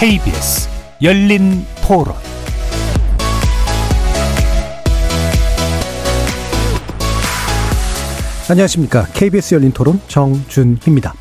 KBS 열린 토론 안녕하십니까. KBS 열린 토론 정준희입니다.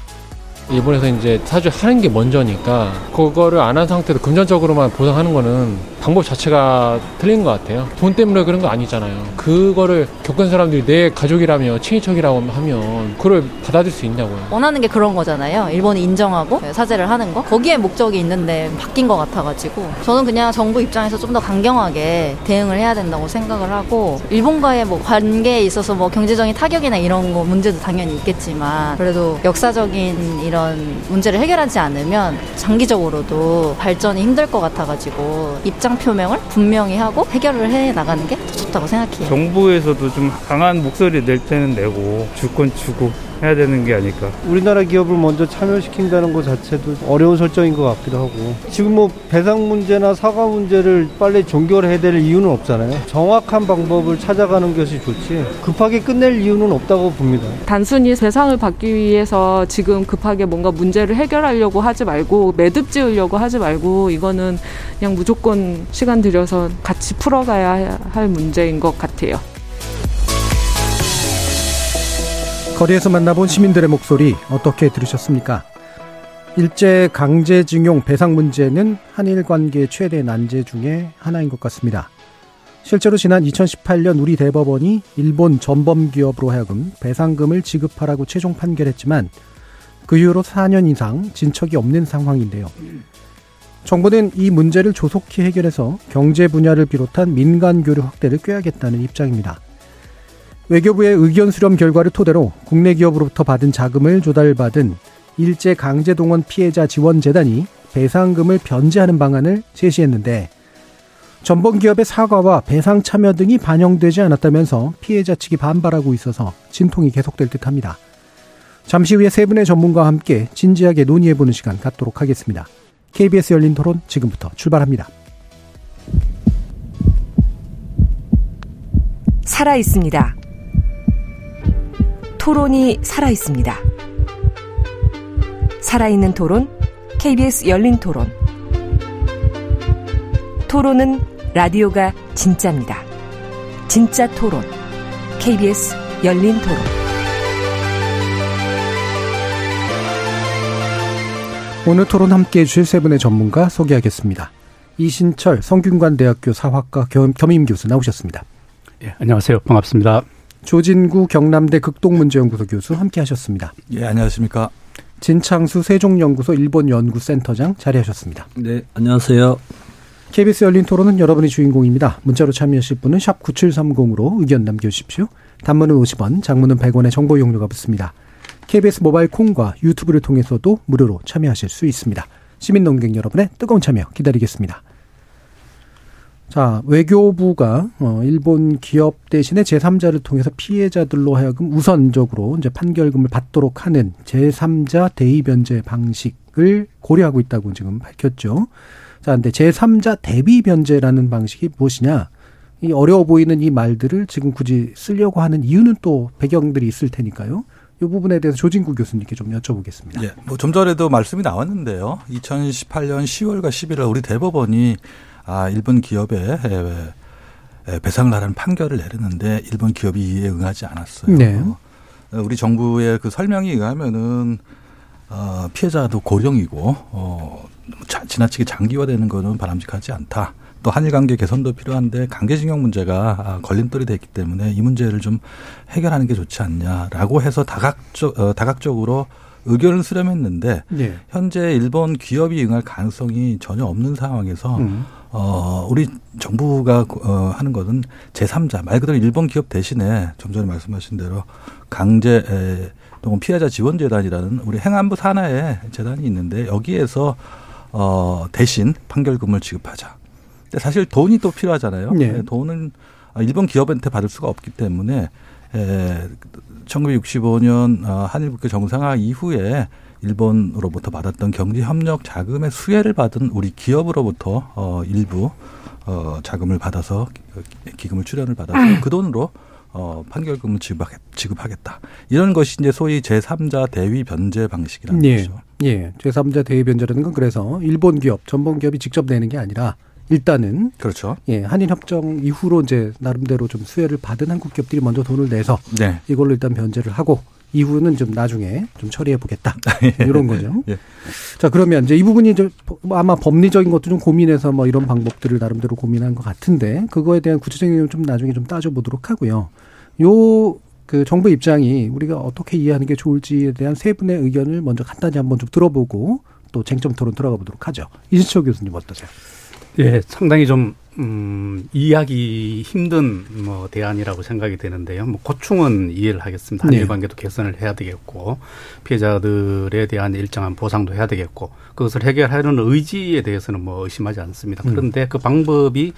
일본에서 이제 사주 하는 게 먼저니까 그거를 안 한 상태로 금전적으로만 보상하는 거는 방법 자체가 틀린 것 같아요. 돈 때문에 그런 거 아니잖아요. 그거를 겪은 사람들이 내 가족이라며 친인척이라고 하면 그걸 받아들일 수 있냐고요. 원하는 게 그런 거잖아요. 일본이 인정하고 사죄를 하는 거. 거기에 목적이 있는데 바뀐 것 같아가지고 저는 그냥 정부 입장에서 좀 더 강경하게 대응을 해야 된다고 생각을 하고 일본과의 뭐 관계에 있어서 뭐 경제적인 타격이나 이런 거 문제도 당연히 있겠지만 그래도 역사적인 이런 문제를 해결하지 않으면 장기적으로도 발전이 힘들 것 같아가지고 입장 표명을 분명히 하고 해결을 해 나가는 게 더 좋다고 생각해요. 정부에서도 좀 강한 목소리 낼 때는 내고 주권 주고 해야 되는 게 아닐까. 우리나라 기업을 먼저 참여시킨다는 것 자체도 어려운 설정인 것 같기도 하고 지금 뭐 배상 문제나 사과 문제를 빨리 종결해야 될 이유는 없잖아요. 정확한 방법을 찾아가는 것이 좋지 급하게 끝낼 이유는 없다고 봅니다. 단순히 배상을 받기 위해서 지금 급하게 뭔가 문제를 해결하려고 하지 말고 매듭 지으려고 하지 말고 이거는 그냥 무조건 시간 들여서 같이 풀어가야 할 문제인 것 같아요. 거리에서 만나본 시민들의 목소리 어떻게 들으셨습니까? 일제 강제징용 배상 문제는 한일 관계 최대 난제 중에 하나인 것 같습니다. 실제로 지난 2018년 우리 대법원이 일본 전범 기업으로 하여금 배상금을 지급하라고 최종 판결했지만 그 이후로 4년 이상 진척이 없는 상황인데요. 정부는 이 문제를 조속히 해결해서 경제 분야를 비롯한 민간 교류 확대를 꾀하겠다는 입장입니다. 외교부의 의견 수렴 결과를 토대로 국내 기업으로부터 받은 자금을 조달받은 일제 강제동원 피해자 지원재단이 배상금을 변제하는 방안을 제시했는데 전범 기업의 사과와 배상 참여 등이 반영되지 않았다면서 피해자 측이 반발하고 있어서 진통이 계속될 듯합니다. 잠시 후에 세 분의 전문가와 함께 진지하게 논의해보는 시간 갖도록 하겠습니다. KBS 열린 토론 지금부터 출발합니다. 살아 있습니다. 토론이 살아 있습니다. 살아있는 토론, KBS 열린 토론. 토론은 라디오가 진짜입니다. 진짜 토론, KBS 열린 토론. 오늘 토론 함께 해주실 세 분의 전문가 소개하겠습니다. 이신철 성균관대학교 사학과 겸, 겸임 교수 나오셨습니다. 예, 안녕하세요. 반갑습니다. 조진구 경남대 극동문제연구소 교수 함께 하셨습니다. 예, 안녕하십니까. 진창수 세종연구소 일본연구센터장 자리하셨습니다. 네, 안녕하세요. KBS 열린 토론은 여러분이 주인공입니다. 문자로 참여하실 분은 샵 9730으로 의견 남겨주십시오. 단문은 50원, 장문은 100원의 정보 이용료가 붙습니다. KBS 모바일 콩과 유튜브를 통해서도 무료로 참여하실 수 있습니다. 시민 농객 여러분의 뜨거운 참여 기다리겠습니다. 자, 외교부가 어 일본 기업 대신에 제3자를 통해서 피해자들로 하여금 우선적으로 이제 판결금을 받도록 하는 제3자 대의 변제 방식을 고려하고 있다고 지금 밝혔죠. 자, 근데 제3자 대비 변제라는 방식이 무엇이냐? 이 어려워 보이는 이 말들을 지금 굳이 쓰려고 하는 이유는 또 배경들이 있을 테니까요. 이 부분에 대해서 조진구 교수님께 좀 여쭤보겠습니다. 예, 뭐 좀 전에도 말씀이 나왔는데요. 2018년 10월과 11월 우리 대법원이 아, 일본 기업에 배상을 하라는 판결을 내렸는데 일본 기업이 이에 응하지 않았어요. 네. 우리 정부의 그 설명에 의하면은 어, 피해자도 고령이고 어, 자, 지나치게 장기화되는 거는 바람직하지 않다. 또 한일 관계 개선도 필요한데 강제징용 문제가 아, 걸림돌이 됐기 때문에 이 문제를 좀 해결하는 게 좋지 않냐라고 해서 다각적 어, 다각적으로 의견을 수렴했는데 네. 현재 일본 기업이 응할 가능성이 전혀 없는 상황에서 음. 어 우리 정부가 어 하는 것은 제3자 말 그대로 일본 기업 대신에 좀 전에 말씀하신 대로 강제 에, 동원 피해자 지원 재단이라는 우리 행안부 산하에 재단이 있는데 여기에서 어 대신 판결금을 지급하자. 근데 사실 돈이 또 필요하잖아요. 네. 돈은 일본 기업한테 받을 수가 없기 때문에 에 1965년 어, 한일 국교 정상화 이후에 일본으로부터 받았던 경제 협력 자금의 수혜를 받은 우리 기업으로부터 어 일부 어 자금을 받아서 기금을 출연을 받아서 그 돈으로 어, 판결금을 지급하겠, 지급하겠 다. 이런 것이 이제 소위 제3자 대위 변제 방식이라는 예. 거죠. 예. 제3자 대위 변제라는 건 그래서 일본 기업, 전범 기업이 직접 내는 게 아니라 일단은 그렇죠. 예, 한일 협정 이후로 이제 나름대로 좀 수혜를 받은 한국 기업들이 먼저 돈을 내서 네. 이걸로 일단 변제를 하고 이후는 좀 나중에 좀 처리해 보겠다. 예. 이런 거죠. 예. 자, 그러면 이제 이 부분이 이제 아마 법리적인 것도 좀 고민해서 뭐 이런 방법들을 나름대로 고민한 것 같은데 그거에 대한 구체적인 내용 좀 나중에 좀 따져보도록 하고요. 요 그 정부 입장이 우리가 어떻게 이해하는 게 좋을지에 대한 세 분의 의견을 먼저 간단히 한번 좀 들어보고 또 쟁점 토론 들어가 보도록 하죠. 이진철 교수님 어떠세요? 예, 상당히 좀, 음, 이해하기 힘든 뭐 대안이라고 생각이 되는데요. 뭐 고충은 이해를 하겠습니다. 한일 네. 관계도 개선을 해야 되겠고, 피해자들에 대한 일정한 보상도 해야 되겠고, 그것을 해결하려는 의지에 대해서는 뭐 의심하지 않습니다. 음. 그런데 그 방법이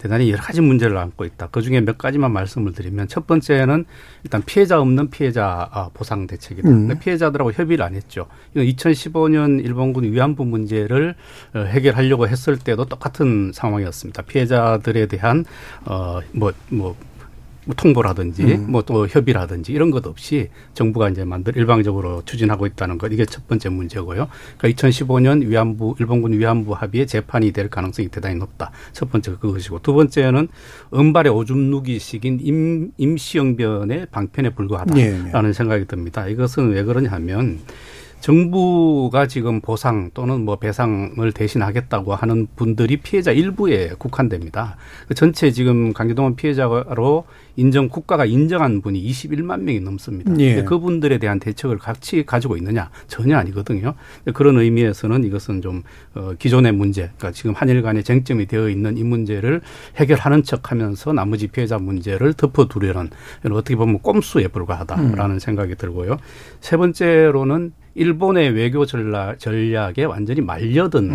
대단히 여러 가지 문제를 안고 있다. 그 중에 몇 가지만 말씀을 드리면 첫 번째는 일단 피해자 없는 피해자 아, 보상 대책이다. 음. 피해자들하고 협의를 안 했죠. 이건 2015년 일본군 위안부 문제를 어, 해결하려고 했을 때도 똑같은 상황이었습니다. 피해 자들에 대한 어뭐뭐 뭐 통보라든지 음. 뭐또 협의라든지 이런 것 없이 정부가 이제 만들 일방적으로 추진하고 있다는 것 이게 첫 번째 문제고요. 그러니까 2015년 위안부 일본군 위안부 합의에 재판이 될 가능성이 대단히 높다. 첫 번째 그것이고 두 번째는 은발의 오줌 누기식인 임, 임시영변의 방편에 불과하다라는 예, 생각이 듭니다. 이것은 왜 그러냐면 정부가 지금 보상 또는 뭐 배상을 대신하겠다고 하는 분들이 피해자 일부에 국한됩니다. 그 전체 지금 강기동원 피해자로 인정 국가가 인정한 분이 21만 명이 넘습니다. 예. 근데 그분들에 대한 대책을 같이 가지고 있느냐 전혀 아니거든요. 그런 의미에서는 이것은 좀 어, 기존의 문제, 그러니까 지금 한일 간의 쟁점이 되어 있는 이 문제를 해결하는 척하면서 나머지 피해자 문제를 덮어두려는 어떻게 보면 꼼수에 불과하다라는 생각이 들고요. 세 번째로는 일본의 외교 전략, 전략에 완전히 말려든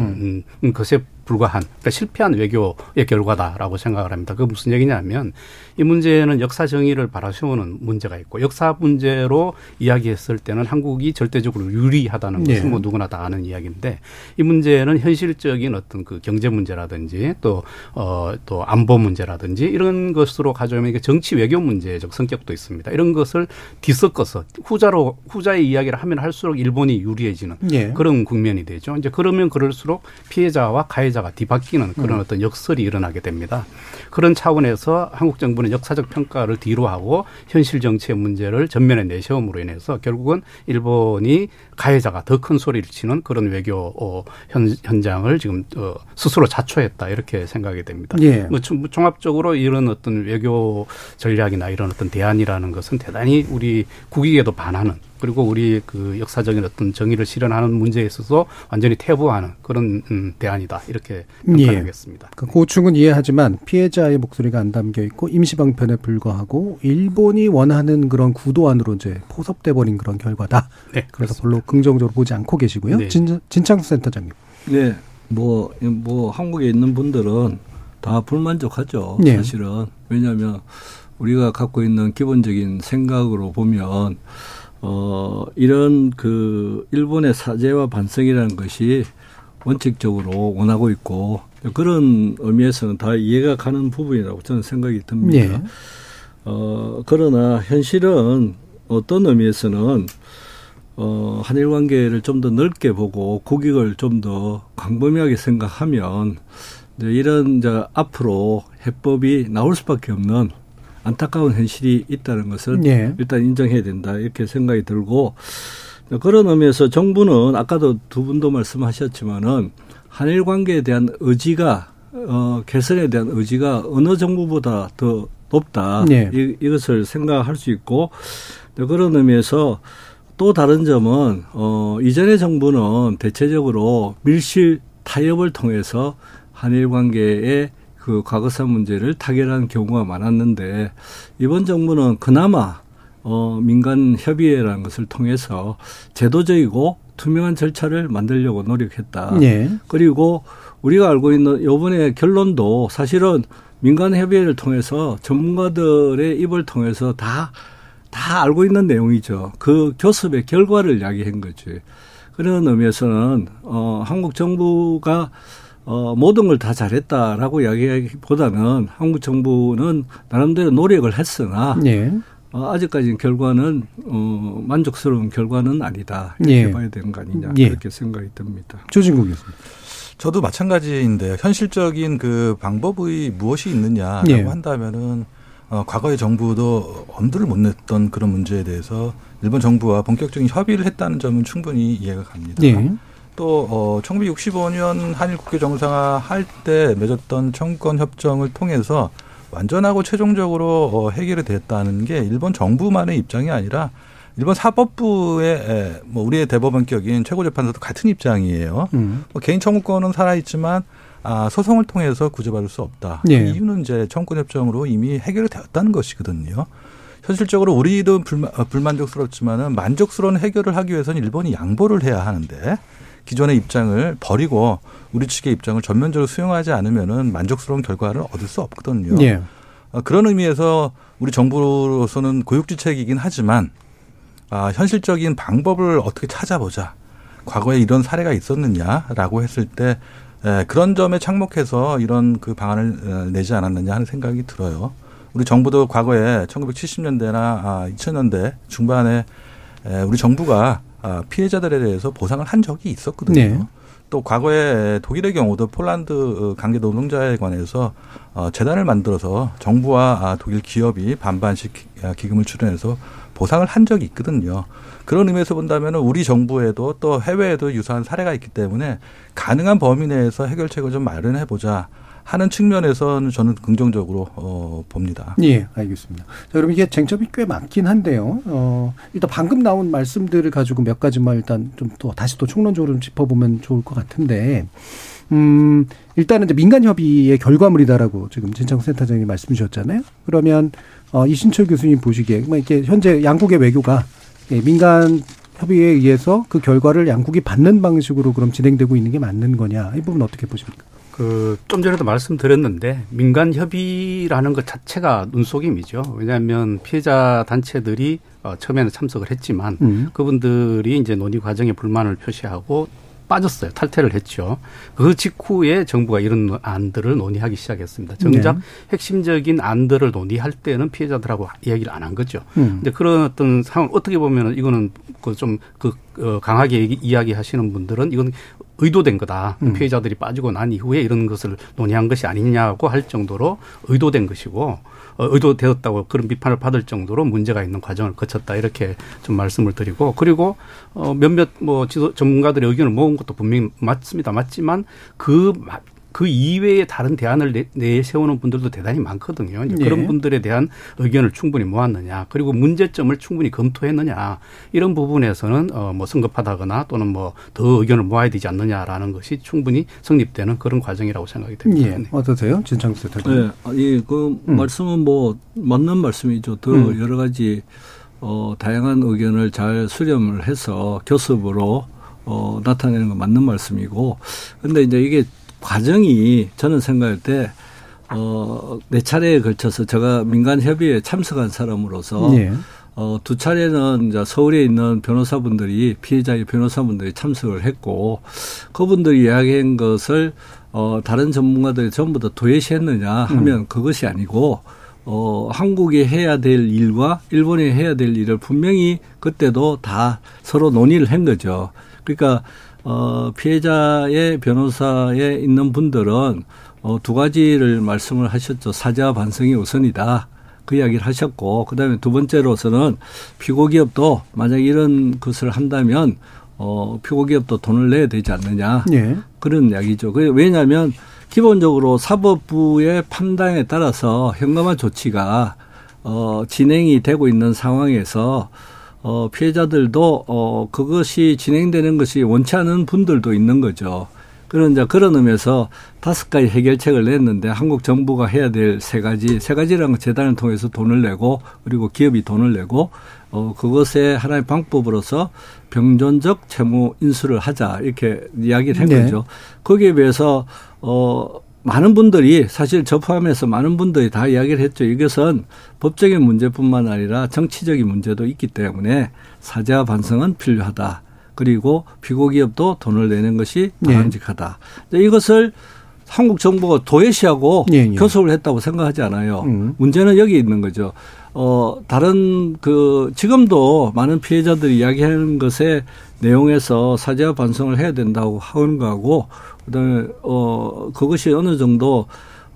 음. 것에 불과한 그러니까 실패한 외교의 결과다라고 생각을 합니다. 그 무슨 얘기냐면 이 문제는 역사 정의를 바라세우는 문제가 있고 역사 문제로 이야기했을 때는 한국이 절대적으로 유리하다는 것은 네. 뭐 누구나 다 아는 이야기인데 이 문제는 현실적인 어떤 그 경제 문제라든지 또 어, 또 안보 문제라든지 이런 것으로 가져오면 이게 정치 외교 문제적 성격도 있습니다. 이런 것을 뒤섞어서 후자로 후자의 이야기를 하면 할수록 일본이 유리해지는 예. 그런 국면이 되죠. 이제 그러면 그럴수록 피해자와 가해자 가 뒤바뀌는 그런 어떤 역설이 일어나게 됩니다. 그런 차원에서 한국 정부는 역사적 평가를 뒤로 하고 현실 정치의 문제를 전면에 내세움으로 인해서 결국은 일본이 가해자가 더 큰 소리를 치는 그런 외교 어, 현, 현장을 지금 어, 스스로 자초했다 이렇게 생각이 됩니다. 예. 뭐 총- 종합적으로 이런 어떤 외교 전략이나 이런 어떤 대안이라는 것은 대단히 우리 국익에도 반하는 그리고 우리 그 역사적인 어떤 정의를 실현하는 문제에 있어서 완전히 퇴보하는 그런 음, 대안이다 이렇게 예. 평가하겠습니다. 그 고충은 이해하지만 피해자의 목소리가 안 담겨 있고 임시방편에 불과하고 일본이 원하는 그런 구도 안으로 이제 포섭돼 버린 그런 결과다. 네, 그래서 별로 긍정적으로 보지 않고 계시고요. 네. 진, 진창수 센터장님. 네, 뭐, 뭐, 한국에 있는 분들은 다 불만족하죠. 네. 사실은. 왜냐하면 우리가 갖고 있는 기본적인 생각으로 보면, 어, 이런 그, 일본의 사죄와 반성이라는 것이 원칙적으로 원하고 있고, 그런 의미에서는 다 이해가 가는 부분이라고 저는 생각이 듭니다. 예. 어, 그러나 현실은 어떤 의미에서는 어, 한일 관계를 좀 더 넓게 보고 국익을 좀 더 광범위하게 생각하면 이제 이런 이제 앞으로 해법이 나올 수밖에 없는 안타까운 현실이 있다는 것을 예. 일단 인정해야 된다 이렇게 생각이 들고 그런 의미에서 정부는 아까도 두 분도 말씀하셨지만은 한일 관계에 대한 의지가 어, 개선에 대한 의지가 어느 정부보다 더 높다. 네. 이, 이것을 생각할 수 있고 네, 그런 의미에서 또 다른 점은 어, 이전의 정부는 대체적으로 밀실 타협을 통해서 한일 관계의 그 과거사 문제를 타결하는 경우가 많았는데 이번 정부는 그나마 어, 민간 협의회라는 것을 통해서 제도적이고 투명한 절차를 만들려고 노력했다. 예. 그리고 우리가 알고 있는 요번에 결론도 사실은 민간 협의회를 통해서 전문가들의 입을 통해서 다, 다 알고 있는 내용이죠. 그 교섭의 결과를 이야기한 거지. 그런 의미에서는, 어, 한국 정부가, 어, 모든 걸 다 잘했다라고 이야기하기보다는 한국 정부는 나름대로 노력을 했으나 예. 어, 아직까지는 결과는 어, 만족스러운 결과는 아니다 이렇게 예. 봐야 되는 거 아니냐 예. 그렇게 생각이 듭니다. 조진국 교수님. 저도 마찬가지인데 현실적인 그 방법의 무엇이 있느냐라고 예. 한다면은 어, 과거의 정부도 엄두를 못 냈던 그런 문제에 대해서 일본 정부와 본격적인 협의를 했다는 점은 충분히 이해가 갑니다. 예. 또 어, 1965년 한일 국교 정상화 할 때 맺었던 청구권 협정을 통해서 완전하고 최종적으로 어, 해결이 됐다는 게 일본 정부만의 입장이 아니라 일본 사법부의 에, 뭐 우리의 대법원격인 최고재판소도 같은 입장이에요. 음. 뭐 개인 청구권은 살아있지만 아, 소송을 통해서 구제받을 수 없다. 그 예. 이유는 이제 청구권 협정으로 이미 해결이 되었다는 것이거든요. 현실적으로 우리도 불만, 어, 불만족스럽지만은 만족스러운 해결을 하기 위해서는 일본이 양보를 해야 하는데 기존의 입장을 버리고 우리 측의 입장을 전면적으로 수용하지 않으면은 만족스러운 결과를 얻을 수 없거든요. 예. 어, 그런 의미에서 우리 정부로서는 고육지책이긴 하지만 아, 현실적인 방법을 어떻게 찾아보자. 과거에 이런 사례가 있었느냐라고 했을 때 에, 그런 점에 착목해서 이런 그 방안을 어, 내지 않았느냐 하는 생각이 들어요. 우리 정부도 과거에 1970년대나 아, 2000년대 중반에 에, 우리 정부가 아, 피해자들에 대해서 보상을 한 적이 있었거든요. 네. 또 과거에 독일의 경우도 폴란드 어, 강제 노동자에 관해서 어, 재단을 만들어서 정부와 아, 독일 기업이 반반씩 기- 아, 기금을 출연해서 보상을 한 적이 있거든요. 그런 의미에서 본다면 우리 정부에도 또 해외에도 유사한 사례가 있기 때문에 가능한 범위 내에서 해결책을 좀 마련해 보자 하는 측면에서는 저는 긍정적으로 어, 봅니다. 예, 알겠습니다. 자, 그럼 이게 쟁점이 꽤 많긴 한데요. 어, 일단 방금 나온 말씀들을 가지고 몇 가지만 일단 좀 또 다시 또 총론적으로 좀 짚어보면 좋을 것 같은데, 음, 일단은 이제 민간 협의의 결과물이다라고 지금 진창 센터장님 말씀 주셨잖아요. 그러면, 어, 이신철 교수님 보시기에, 뭐 이렇게 현재 양국의 외교가 예, 민간 협의에 의해서 그 결과를 양국이 받는 방식으로 그럼 진행되고 있는 게 맞는 거냐, 이 부분 어떻게 보십니까? 그 좀 전에도 말씀드렸는데 민간 협의라는 것 자체가 눈속임이죠. 왜냐하면 피해자 단체들이 어, 처음에는 참석을 했지만 음. 그분들이 이제 논의 과정에 불만을 표시하고 빠졌어요. 탈퇴를 했죠. 그 직후에 정부가 이런 안들을 논의하기 시작했습니다. 정작 네. 핵심적인 안들을 논의할 때는 피해자들하고 이야기를 안 한 거죠. 음. 근데 그런 어떤 상황 어떻게 보면은 이거는 그좀그 어, 강하게 이야기하시는 분들은 이건 의도된 거다. 음. 피해자들이 빠지고 난 이후에 이런 것을 논의한 것이 아니냐고 할 정도로 의도된 것이고 어, 의도되었다고 그런 비판을 받을 정도로 문제가 있는 과정을 거쳤다 이렇게 좀 말씀을 드리고 그리고 어, 몇몇 뭐 지도 전문가들의 의견을 모은 것도 분명히 맞습니다. 맞지만 그 마- 그 이외에 다른 대안을 내, 내세우는 분들도 대단히 많거든요. 이제 예. 그런 분들에 대한 의견을 충분히 모았느냐, 그리고 문제점을 충분히 검토했느냐, 이런 부분에서는 어, 뭐 성급하다거나 또는 뭐 더 의견을 모아야 되지 않느냐라는 것이 충분히 성립되는 그런 과정이라고 생각이 됩니다. 예, 네. 어떠세요? 진창 센터장님. 네, 이그 음. 말씀은 뭐 맞는 말씀이죠. 더 음. 여러 가지 어 다양한 의견을 잘 수렴을 해서 교섭으로 어 나타내는 건 맞는 말씀이고, 근데 이제 이게 과정이 저는 생각할 때. 어, 네 차례에 걸쳐서 제가 민간 협의에 참석한 사람으로서 예. 어, 두 차례는 이제 서울에 있는 변호사분들이 피해자의 변호사분들이 참석을 했고 그분들이 이야기한 것을 어, 다른 전문가들이 전부 다 도외시했느냐 하면 그것이 아니고 어, 한국이 해야 될 일과 일본이 해야 될 일을 분명히 그때도 다 서로 논의를 한 거죠. 그러니까 어, 피해자의 변호사에 있는 분들은 어, 두 가지를 말씀을 하셨죠. 사죄와 반성이 우선이다. 그 이야기를 하셨고, 그 다음에 두 번째로서는 피고기업도 만약 이런 것을 한다면, 어, 피고기업도 돈을 내야 되지 않느냐. 예. 그런 이야기죠. 그 왜냐하면 기본적으로 사법부의 판단에 따라서 현금화 조치가 어, 진행이 되고 있는 상황에서 어, 피해자들도 어, 그것이 진행되는 것이 원치 않은 분들도 있는 거죠. 그런 이제 그런 의미에서 다섯 가지 해결책을 냈는데 한국 정부가 해야 될 세 가지 세 가지라는 건 재단을 통해서 돈을 내고 그리고 기업이 돈을 내고 어 그것의 하나의 방법으로서 병존적 채무 인수를 하자 이렇게 이야기를 한 네. 거죠. 거기에 비해서 어 많은 분들이 사실 저 포함해서 많은 분들이 다 이야기를 했죠. 이것은 법적인 문제뿐만 아니라 정치적인 문제도 있기 때문에 사죄와 반성은 필요하다. 그리고 피고기업도 돈을 내는 것이 네. 바람직하다. 이제 이것을 한국 정부가 도외시하고 예, 예. 교섭을 했다고 생각하지 않아요. 음. 문제는 여기 있는 거죠. 어, 다른 그 지금도 많은 피해자들이 이야기하는 것에 내용에서 사죄와 반성을 해야 된다고 하는 거하고 그다음에 어 그것이 어느 정도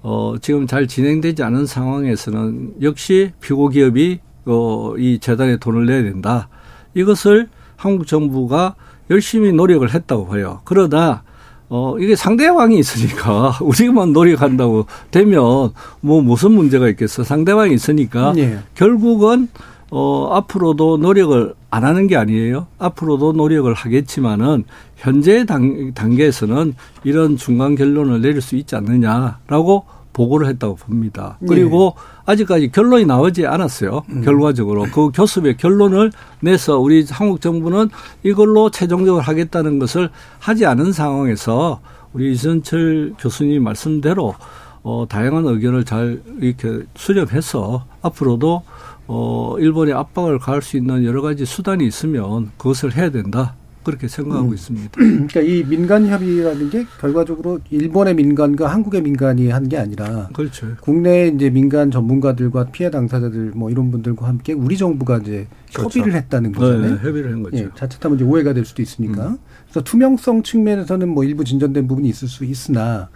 어 지금 잘 진행되지 않은 상황에서는 역시 피고 기업이 어이 재단에 돈을 내야 된다. 이것을 한국 정부가 열심히 노력을 했다고 봐요. 그러다 어, 이게 상대방이 있으니까 우리만 노력한다고 되면 뭐 무슨 문제가 있겠어. 상대방이 있으니까 예. 결국은 어, 앞으로도 노력을 안 하는 게 아니에요. 앞으로도 노력을 하겠지만은 현재 단, 단계에서는 이런 중간 결론을 내릴 수 있지 않느냐라고 보고를 했다고 봅니다. 그리고 아직까지 결론이 나오지 않았어요. 결과적으로 그 교섭의 결론을 내서 우리 한국 정부는 이걸로 최종적으로 하겠다는 것을 하지 않은 상황에서 우리 이선철 교수님 말씀대로 어, 다양한 의견을 잘 이렇게 수렴해서 앞으로도 어, 일본의 압박을 가할 수 있는 여러 가지 수단이 있으면 그것을 해야 된다. 그렇게 생각하고 음. 있습니다. 그러니까 이 민간 협의라는 게 결과적으로 일본의 민간과 한국의 민간이 한 게 아니라 그렇죠. 국내 이제 민간 전문가들과 피해 당사자들 뭐 이런 분들과 함께 우리 정부가 이제 그렇죠. 협의를 했다는 거잖아요. 네, 협의를 한 거죠. 예, 자칫하면 이제 오해가 될 수도 있으니까. 음. 그래서 투명성 측면에서는 뭐 일부 진전된 부분이 있을 수 있으나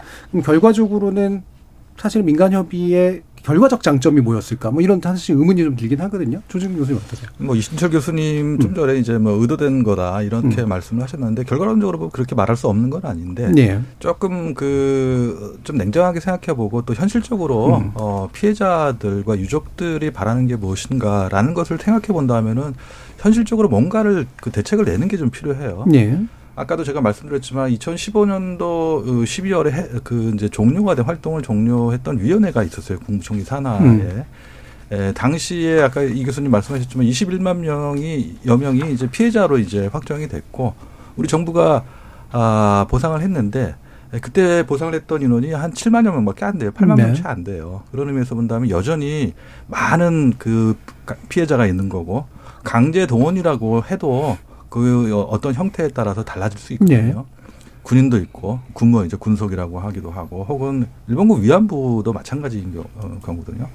결과적으로는 사실 민간 협의의 결과적 장점이 뭐였을까? 뭐 이런 사실 의문이 좀 들긴 하거든요. 조준 교수님 어떠세요? 뭐 이신철 교수님 좀 전에 이제 뭐 의도된 거다 이렇게 음. 말씀을 하셨는데 결과론적으로 보면 그렇게 말할 수 없는 건 아닌데 네. 조금 그 좀 냉정하게 생각해보고 또 현실적으로 음. 어, 피해자들과 유족들이 바라는 게 무엇인가라는 것을 생각해 본다면은 현실적으로 뭔가를 그 대책을 내는 게 좀 필요해요. 네. 아까도 제가 말씀드렸지만 2015년도 12월에 해, 그 이제 종료가 된 활동을 종료했던 위원회가 있었어요. 국무총리 산하에. 음. 에, 당시에 아까 이 교수님 말씀하셨지만 21만 명이 여명이 이제 피해자로 이제 확정이 됐고 우리 정부가 아, 보상을 했는데 에, 그때 보상을 했던 인원이 한 7만여 명밖에 안 돼요. 8만 네. 명채 안 돼요. 그런 의미에서 본다면 여전히 많은 그 피해자가 있는 거고 강제 동원이라고 해도 그 어떤 형태에 따라서 달라질 수 있거든요. 네. 군인도 있고 군무 이제 군속이라고 하기도 하고 혹은 일본군 위안부도 마찬가지인 경우- 어, 경우거든요.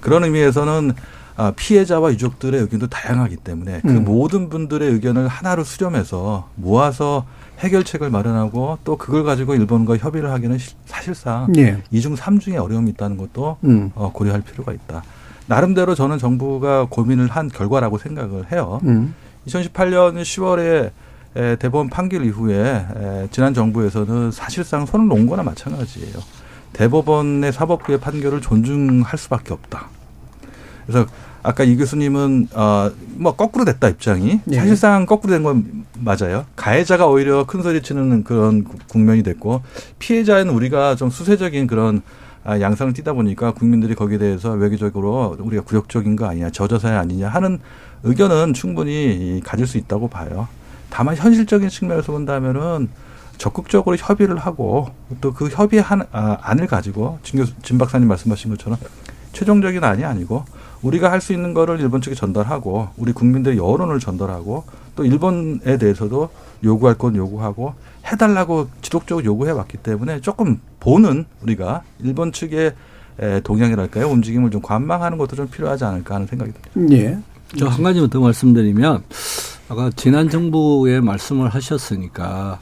그런 의미에서는 아, 피해자와 유족들의 의견도 다양하기 때문에 그 음. 모든 분들의 의견을 하나로 수렴해서 모아서 해결책을 마련하고 또 그걸 가지고 일본과 협의를 하기는 시- 사실상 예. 이중 삼중의 어려움이 있다는 것도 음. 어, 고려할 필요가 있다. 나름대로 저는 정부가 고민을 한 결과라고 생각을 해요. 음. 2018년 10월에 에, 대법원 판결 이후에 에, 지난 정부에서는 사실상 손을 놓은 거나 마찬가지예요. 대법원의 사법부의 판결을 존중할 수밖에 없다. 그래서 아까 이 교수님은 어뭐 거꾸로 됐다 입장이 네. 사실상 거꾸로 된 건 맞아요. 가해자가 오히려 큰 소리 치는 그런 국- 국면이 됐고 피해자는 우리가 좀 수세적인 그런 아, 양상을 띠다 보니까 국민들이 거기에 대해서 외교적으로 우리가 굴욕적인 거 아니냐, 저자사회 아니냐 하는 의견은 충분히 가질 수 있다고 봐요. 다만 현실적인 측면에서 본다면은 적극적으로 협의를 하고 또 그 협의 한 아, 안을 가지고 진, 교수, 진 박사님 말씀하신 것처럼 최종적인 안이 아니고 우리가 할 수 있는 거를 일본 측에 전달하고 우리 국민들의 여론을 전달하고 또 일본에 대해서도 요구할 건 요구하고 해달라고 지속적으로 요구해 왔기 때문에 조금 보는 우리가 일본 측의 에, 동향이랄까요 움직임을 좀 관망하는 것도 좀 필요하지 않을까 하는 생각이 듭니다. 예. 저 한 가지만 더 말씀드리면 아까 지난 정부의 말씀을 하셨으니까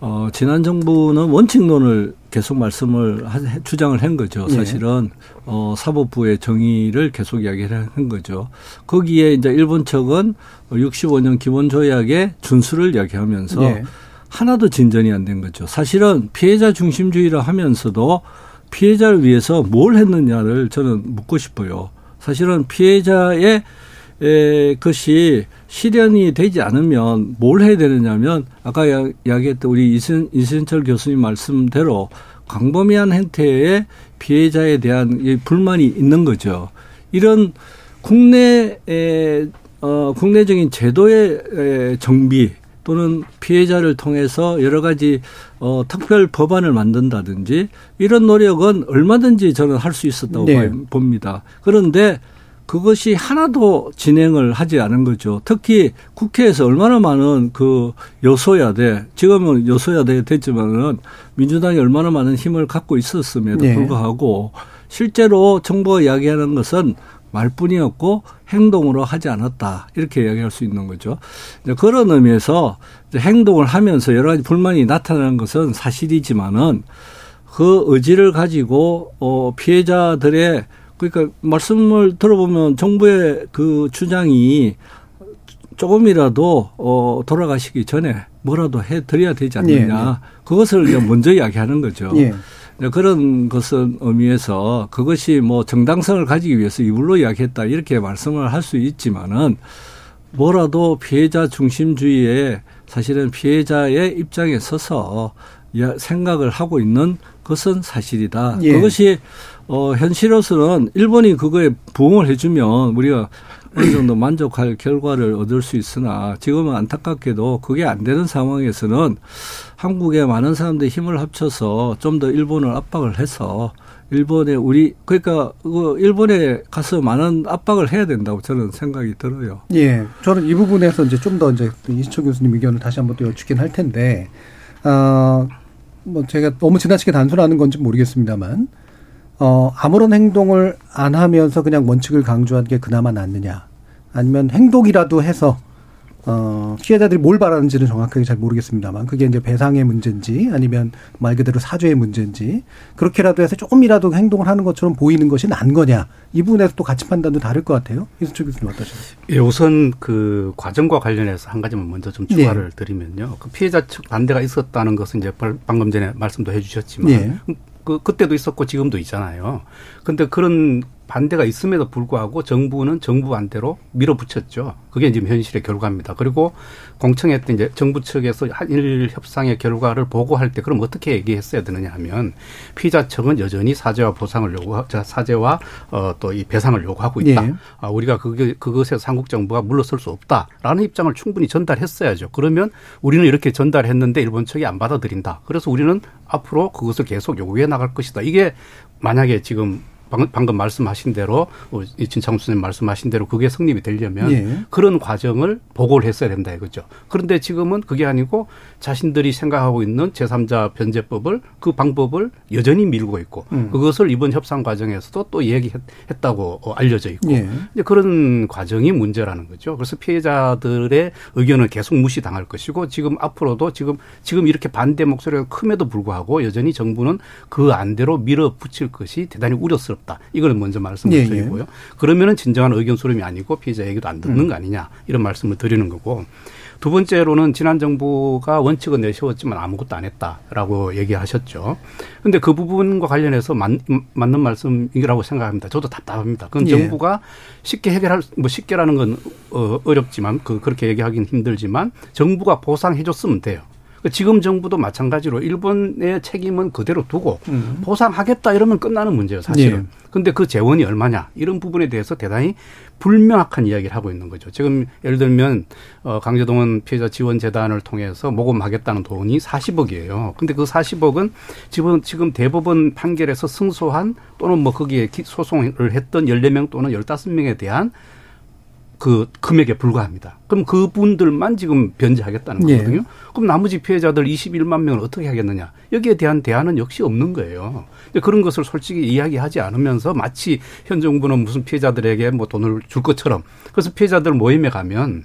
어 지난 정부는 원칙론을 계속 말씀을 하, 주장을 한 거죠. 예. 사실은 어 사법부의 정의를 계속 이야기를 한 거죠. 거기에 이제 일본 측은 65년 기본 조약의 준수를 이야기하면서 예. 하나도 진전이 안 된 거죠. 사실은 피해자 중심주의라 하면서도 피해자를 위해서 뭘 했느냐를 저는 묻고 싶어요. 사실은 피해자의 에, 것이 실현이 되지 않으면 뭘 해야 되느냐면 아까 야- 이야기했던 우리 이순, 이순철 교수님 말씀대로 광범위한 형태의 피해자에 대한 이 불만이 있는 거죠. 이런 국내에 어, 국내적인 제도의 에, 정비 또는 피해자를 통해서 여러 가지 어, 특별 법안을 만든다든지 이런 노력은 얼마든지 저는 할 수 있었다고 네. 봐- 봅니다. 그런데 그것이 하나도 진행을 하지 않은 거죠. 특히 국회에서 얼마나 많은 그 여소야대, 지금은 여소야대 됐지만은 민주당이 얼마나 많은 힘을 갖고 있었음에도 네. 불구하고 실제로 정부가 이야기하는 것은 말뿐이었고 행동으로 하지 않았다 이렇게 이야기할 수 있는 거죠. 그런 의미에서 행동을 하면서 여러 가지 불만이 나타나는 것은 사실이지만은 그 의지를 가지고 어 피해자들의 그러니까 말씀을 들어보면 정부의 그 주장이 조금이라도 어 돌아가시기 전에 뭐라도 해 드려야 되지 않느냐. 예, 예. 그것을 이제 먼저 이야기하는 거죠. 예. 네, 그런 것은 의미에서 그것이 뭐 정당성을 가지기 위해서 이불로 이야기했다 이렇게 말씀을 할 수 있지만은 뭐라도 피해자 중심주의에 사실은 피해자의 입장에 서서 야- 생각을 하고 있는 것은 사실이다. 예. 그것이 어 현실로서는 일본이 그거에 부응을 해주면 우리가 어느 정도 만족할 결과를 얻을 수 있으나 지금은 안타깝게도 그게 안 되는 상황에서는 한국의 많은 사람들이 힘을 합쳐서 좀 더 일본을 압박을 해서 일본에 우리 그러니까 그 일본에 가서 많은 압박을 해야 된다고 저는 생각이 들어요. 예, 저는 이 부분에서 이제 좀 더 이제 이시철 교수님 의견을 다시 한번 또 여쭙긴 할 텐데, 어, 뭐 제가 너무 지나치게 단순하는 건지 모르겠습니다만, 어, 아무런 행동을 안 하면서 그냥 원칙을 강조하는 게 그나마 낫느냐, 아니면 행동이라도 해서 어, 피해자들이 뭘 바라는지는 정확하게 잘 모르겠습니다만, 그게 이제 배상의 문제인지, 아니면 말 그대로 사죄의 문제인지, 그렇게라도 해서 조금이라도 행동을 하는 것처럼 보이는 것이 난 거냐, 이 부분에서 또 가치 판단도 다를 것 같아요. 이수철 교수님 어떠십니까? 예, 우선 그 과정과 관련해서 한 가지만 먼저 좀 네. 추가를 드리면요. 그 피해자 측 반대가 있었다는 것은 이제 벌- 방금 전에 말씀도 해주셨지만 예. 그 그때도 있었고 지금도 있잖아요. 근데 그런 반대가 있음에도 불구하고 정부는 정부 반대로 밀어붙였죠. 그게 지금 현실의 결과입니다. 그리고 공청회 때 이제 정부 측에서 한일 협상의 결과를 보고할 때 그럼 어떻게 얘기했어야 되느냐 하면 피의자 측은 여전히 사죄와 보상을 요구, 사죄와 어, 또 이 배상을 요구하고 있다. 예. 아, 우리가 그게, 그것에 한국 정부가 물러설 수 없다라는 입장을 충분히 전달했어야죠. 그러면 우리는 이렇게 전달했는데 일본 측이 안 받아들인다. 그래서 우리는 앞으로 그것을 계속 요구해 나갈 것이다. 이게 만약에 지금 방- 방금 말씀하신 대로 어, 이 진창수 선생님 말씀하신 대로 그게 성립이 되려면 예. 그런 과정을 보고를 했어야 된다 이거죠. 그런데 지금은 그게 아니고 자신들이 생각하고 있는 제3자 변제법을 그 방법을 여전히 밀고 있고 음. 그것을 이번 협상 과정에서도 또 얘기했다고 어, 알려져 있고 예. 이제 그런 과정이 문제라는 거죠. 그래서 피해자들의 의견은 계속 무시당할 것이고 지금 앞으로도 지금 지금 이렇게 반대 목소리가 큼에도 불구하고 여전히 정부는 그 안대로 밀어붙일 것이 대단히 우려스럽다. 이걸 먼저 말씀을 예, 예. 드리고요. 그러면은 진정한 의견 수렴이 아니고 피해자 얘기도 안 듣는 음. 거 아니냐 이런 말씀을 드리는 거고 두 번째로는 지난 정부가 원칙은 내세웠지만 아무것도 안 했다라고 얘기하셨죠. 근데 그 부분과 관련해서 맞, 맞는 말씀이라고 생각합니다. 저도 답답합니다. 그건 예. 정부가 쉽게 해결할 뭐 쉽게라는 건 어, 어렵지만 그 그렇게 얘기하기는 힘들지만 정부가 보상해 줬으면 돼요. 그 지금 정부도 마찬가지로 일본의 책임은 그대로 두고 음. 보상하겠다 이러면 끝나는 문제예요, 사실은. 예. 근데 그 재원이 얼마냐 이런 부분에 대해서 대단히 불명확한 이야기를 하고 있는 거죠. 지금 예를 들면 어 강제동원 피해자 지원 재단을 통해서 모금하겠다는 돈이 40억이에요. 근데 그 40억은 지금 지금 대법원 판결에서 승소한 또는 뭐 거기에 기- 소송을 했던 14명 또는 15명에 대한 그 금액에 불과합니다. 그럼 그분들만 지금 변제하겠다는 예. 거거든요. 그럼 나머지 피해자들 21만 명을 어떻게 하겠느냐? 여기에 대한 대안은 역시 없는 거예요. 근데 그런 것을 솔직히 이야기하지 않으면서 마치 현 정부는 무슨 피해자들에게 뭐 돈을 줄 것처럼 그래서 피해자들 모임에 가면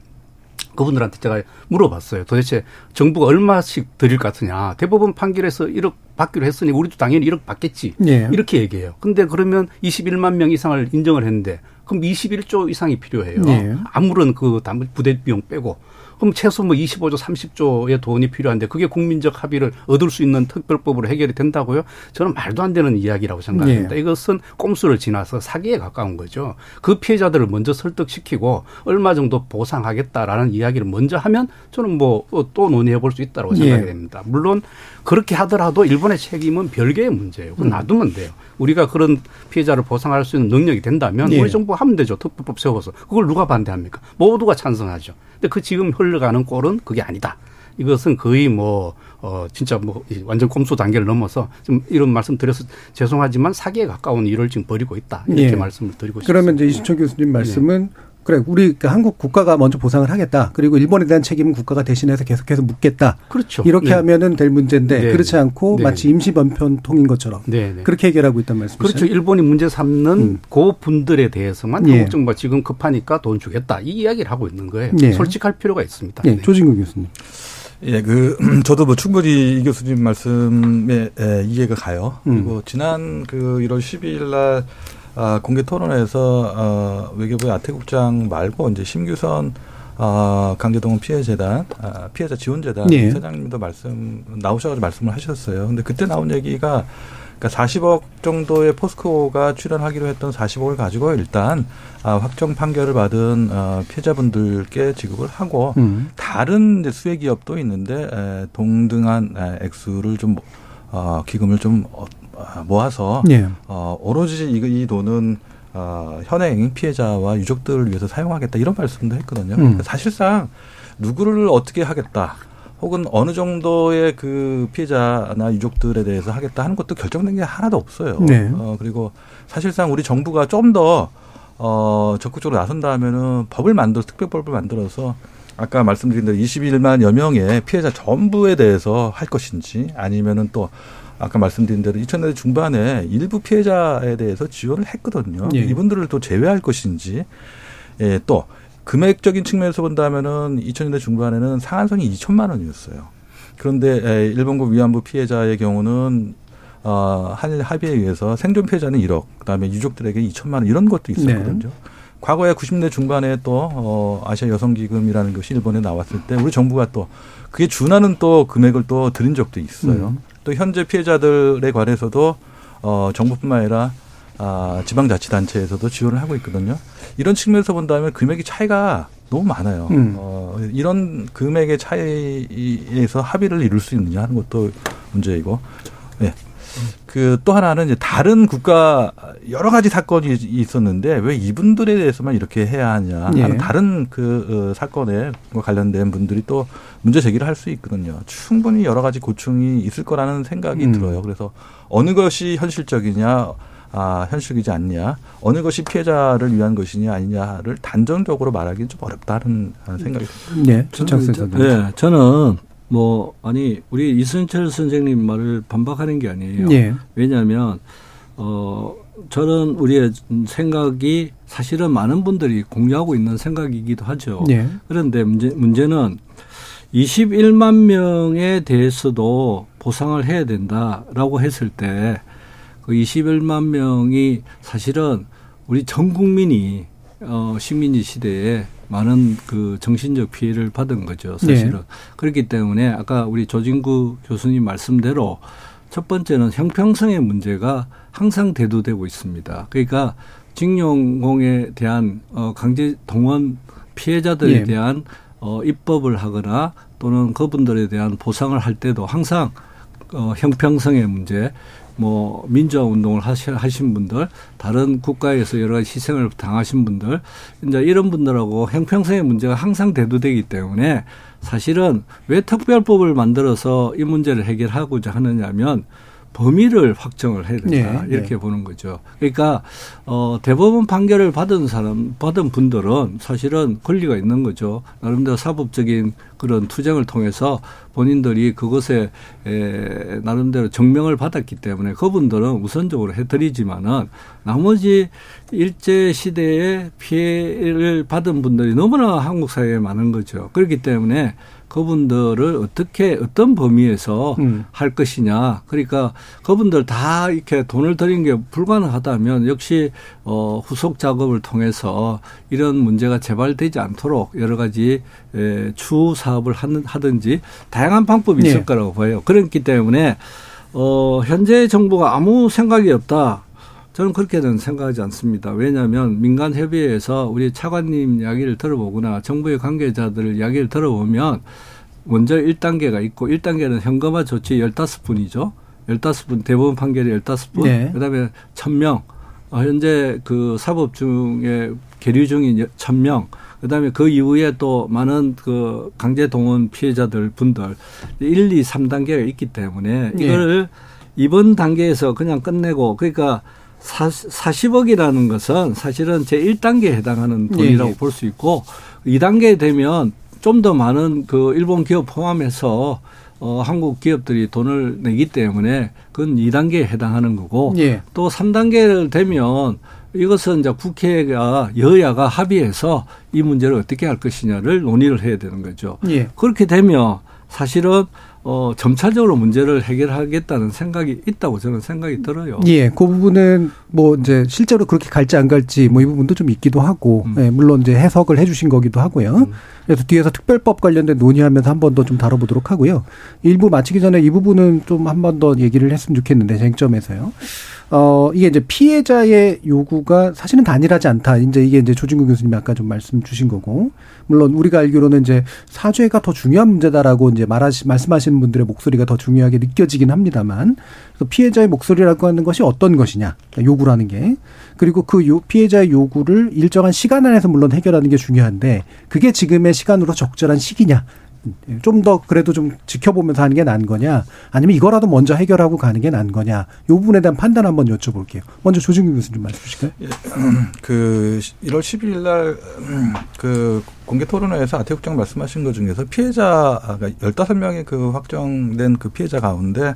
그분들한테 제가 물어봤어요. 도대체 정부가 얼마씩 드릴 것 같으냐. 대법원 판결에서 1억 받기로 했으니 우리도 당연히 1억 받겠지. 예. 이렇게 얘기해요. 근데 그러면 21만 명 이상을 인정을 했는데 그럼 21조 이상이 필요해요. 예. 아무런 그 담- 부대 비용 빼고. 그럼 최소 뭐 25조, 30조의 돈이 필요한데 그게 국민적 합의를 얻을 수 있는 특별법으로 해결이 된다고요? 저는 말도 안 되는 이야기라고 생각합니다. 예. 이것은 꼼수를 지나서 사기에 가까운 거죠. 그 피해자들을 먼저 설득시키고 얼마 정도 보상하겠다라는 이야기를 먼저 하면 저는 뭐 또 논의해 볼 수 있다고 생각이 예. 됩니다. 물론 그렇게 하더라도 일본의 책임은 별개의 문제예요. 그건 음. 놔두면 돼요. 우리가 그런 피해자를 보상할 수 있는 능력이 된다면 예. 우리 정부가 하면 되죠. 특별법 세워서. 그걸 누가 반대합니까? 모두가 찬성하죠. 근데 그 지금 흘러가는 꼴은 그게 아니다. 이것은 거의 뭐 어, 진짜 뭐 완전 꼼수 단계를 넘어서 좀 이런 말씀 드려서 죄송하지만 사기에 가까운 일을 지금 벌이고 있다. 이렇게 예. 말씀을 드리고 그러면 싶습니다. 이제 이수철 교수님 말씀은 그래 우리 그 한국 국가가 먼저 보상을 하겠다. 그리고 일본에 대한 책임은 국가가 대신해서 계속해서 묻겠다. 그렇죠. 이렇게 네. 하면은 될 문제인데 네. 그렇지 않고 네. 마치 임시 변편통인 것처럼 네, 네. 그렇게 해결하고 있단 말씀이시죠? 그렇죠. 일본이 문제 삼는 그 분들에 대해서만 예. 한국 정부가 지금 급하니까 돈 주겠다. 이 이야기를 하고 있는 거예요. 예. 솔직할 필요가 있습니다. 예, 네. 조진국 교수님. 예, 그 저도 뭐 충분히 이 교수님 말씀에 예, 이해가 가요. 그리고 지난 그 1월 12일 날 아, 공개 토론에서 어, 외교부의 아태국장 말고 이제 심규선 아, 강제동원 피해재단, 아, 피해자 지원재단 예. 사장님도 말씀 나오셔가지고 말씀을 하셨어요. 근데 그때 나온 얘기가 그러니까 40억 정도의 포스코가 출연하기로 했던 40억을 가지고 일단 아, 확정 판결을 받은 어, 피해자분들께 지급을 하고 음. 다른 이제 수혜 기업도 있는데 에, 동등한 에, 액수를 좀 어, 기금을 좀 어, 아, 모아서 예. 어, 오로지 이, 이 돈은 어, 현행 피해자와 유족들을 위해서 사용하겠다 이런 말씀도 했거든요. 음. 그러니까 사실상 누구를 어떻게 하겠다. 혹은 어느 정도의 그 피해자나 유족들에 대해서 하겠다 하는 것도 결정된 게 하나도 없어요. 네. 어, 그리고 사실상 우리 정부가 좀 더 어, 적극적으로 나선다 하면은 법을 만들어 특별법을 만들어서 아까 말씀드린 대로 21만여 명의 피해자 전부에 대해서 할 것인지 아니면은 또 아까 말씀드린 대로 2000년대 중반에 일부 피해자에 대해서 지원을 했거든요. 예. 이분들을 또 제외할 것인지 예, 또 금액적인 측면에서 본다면은 2000년대 중반에는 상한선이 2천만 원이었어요. 그런데 에, 일본군 위안부 피해자의 경우는 어, 한일 합의에 의해서 생존 피해자는 1억, 그다음에 유족들에게 2천만 원 이런 것도 있었거든요. 네. 과거에 90년 중반에 또 어, 아시아 여성 기금이라는 것이 일본에 나왔을 때 우리 정부가 또 그게 준하는 또 금액을 또 드린 적도 있어요. 음. 또 현재 피해자들에 관해서도 어, 정부뿐만 아니라 아, 지방자치단체에서도 지원을 하고 있거든요. 이런 측면에서 본다면 금액이 차이가 너무 많아요. 음. 어, 이런 금액의 차이에서 합의를 이룰 수 있느냐 하는 것도 문제이고, 네. 그 또 하나는 이제 다른 국가 여러 가지 사건이 있었는데 왜 이분들에 대해서만 이렇게 해야 하냐 예. 다른 그 어, 사건에 관련된 분들이 또 문제 제기를 할 수 있거든요. 충분히 여러 가지 고충이 있을 거라는 생각이 음. 들어요. 그래서 어느 것이 현실적이냐 아, 현실이지 않냐, 어느 것이 피해자를 위한 것이냐 아니냐를 단정적으로 말하기는 좀 어렵다는 생각이 듭니다. 네, 저는. 네, 저는 뭐 아니 우리 이순철 선생님 말을 반박하는 게 아니에요. 예. 왜냐하면 어 저는 우리의 생각이 사실은 많은 분들이 공유하고 있는 생각이기도 하죠. 예. 그런데 문제, 문제는 21만 명에 대해서도 보상을 해야 된다라고 했을 때 그 21만 명이 사실은 우리 전 국민이 어 식민지 시대에 많은 그 정신적 피해를 받은 거죠, 사실은. 네. 그렇기 때문에 아까 우리 조진구 교수님 말씀대로 첫 번째는 형평성의 문제가 항상 대두되고 있습니다. 그러니까 징용공에 대한 어 강제 동원 피해자들에 예. 대한 어 입법을 하거나 또는 그분들에 대한 보상을 할 때도 항상 어 형평성의 문제 뭐 민주화 운동을 하신 분들, 다른 국가에서 여러 가지 희생을 당하신 분들, 이제 이런 분들하고 형평성의 문제가 항상 대두되기 때문에 사실은 왜 특별법을 만들어서 이 문제를 해결하고자 하느냐면 범위를 확정을 해야 된다 네, 이렇게 네. 보는 거죠. 그러니까 어 대법원 판결을 받은 사람 받은 분들은 사실은 권리가 있는 거죠. 나름대로 사법적인 그런 투쟁을 통해서 본인들이 그것에 에, 나름대로 증명을 받았기 때문에 그분들은 우선적으로 해드리지만은 나머지 일제 시대에 피해를 받은 분들이 너무나 한국 사회에 많은 거죠. 그렇기 때문에 그분들을 어떻게 어떤 범위에서 음. 할 것이냐. 그러니까 그분들 다 이렇게 돈을 들인 게 불가능하다면 역시 어 후속 작업을 통해서 이런 문제가 재발되지 않도록 여러 가지 에, 추후 사업을 하는 하든지 다양한 방법이 있을 네. 거라고 봐요. 그렇기 때문에 어 현재 정부가 아무 생각이 없다. 저는 그렇게는 생각하지 않습니다. 왜냐하면 민간 협의회에서 우리 차관님 이야기를 들어보거나 정부의 관계자들 이야기를 들어보면 먼저 1단계가 있고 1단계는 현금화 조치 15분이죠. 15분 대법원 판결이 15분. 네. 그다음에 1000명. 어, 현재 그 사법 중에 계류 중인 1000명. 그다음에 그 이후에 또 많은 그 강제 동원 피해자들 분들 1, 2, 3단계가 있기 때문에 예. 이걸 이번 단계에서 그냥 끝내고 그러니까 사, 40억이라는 것은 사실은 제 1단계에 해당하는 돈이라고 예, 예. 볼수 있고 2단계 되면 좀 더 많은 그 일본 기업 포함해서 어, 한국 기업들이 돈을 내기 때문에 그건 2단계에 해당하는 거고 예. 또 3단계를 되면 이것은 이제 국회가 여야가 합의해서 이 문제를 어떻게 할 것이냐를 논의를 해야 되는 거죠. 예. 그렇게 되면 사실은 어, 점차적으로 문제를 해결하겠다는 생각이 있다고 저는 생각이 들어요. 예, 그 부분은 뭐 이제 실제로 그렇게 갈지 안 갈지 뭐 이 부분도 좀 있기도 하고, 음. 예, 물론 이제 해석을 해주신 거기도 하고요. 그래서 뒤에서 특별법 관련된 논의하면서 한 번 더 좀 다뤄보도록 하고요. 일부 마치기 전에 이 부분은 좀 한 번 더 얘기를 했으면 좋겠는데 쟁점에서요. 어, 이게 이제 피해자의 요구가 사실은 단일하지 않다. 이제 이게 이제 조진구 교수님이 아까 좀 말씀 주신 거고. 물론 우리가 알기로는 이제 사죄가 더 중요한 문제다라고 이제 말하시, 말씀하시는 분들의 목소리가 더 중요하게 느껴지긴 합니다만. 그래서 피해자의 목소리라고 하는 것이 어떤 것이냐. 그러니까 요구라는 게. 그리고 그 요, 피해자의 요구를 일정한 시간 안에서 물론 해결하는 게 중요한데 그게 지금의 시간으로 적절한 시기냐. 좀 더 그래도 좀 지켜보면서 하는 게 나은 거냐 아니면 이거라도 먼저 해결하고 가는 게 나은 거냐 이 부분에 대한 판단 한번 여쭤볼게요. 먼저 조진규 교수님 말씀 주실까요? 그 1월 10일 날그 공개 토론회에서 아태 국장 말씀하신 것 중에서 피해자가 15명의 그 확정된 그 피해자 가운데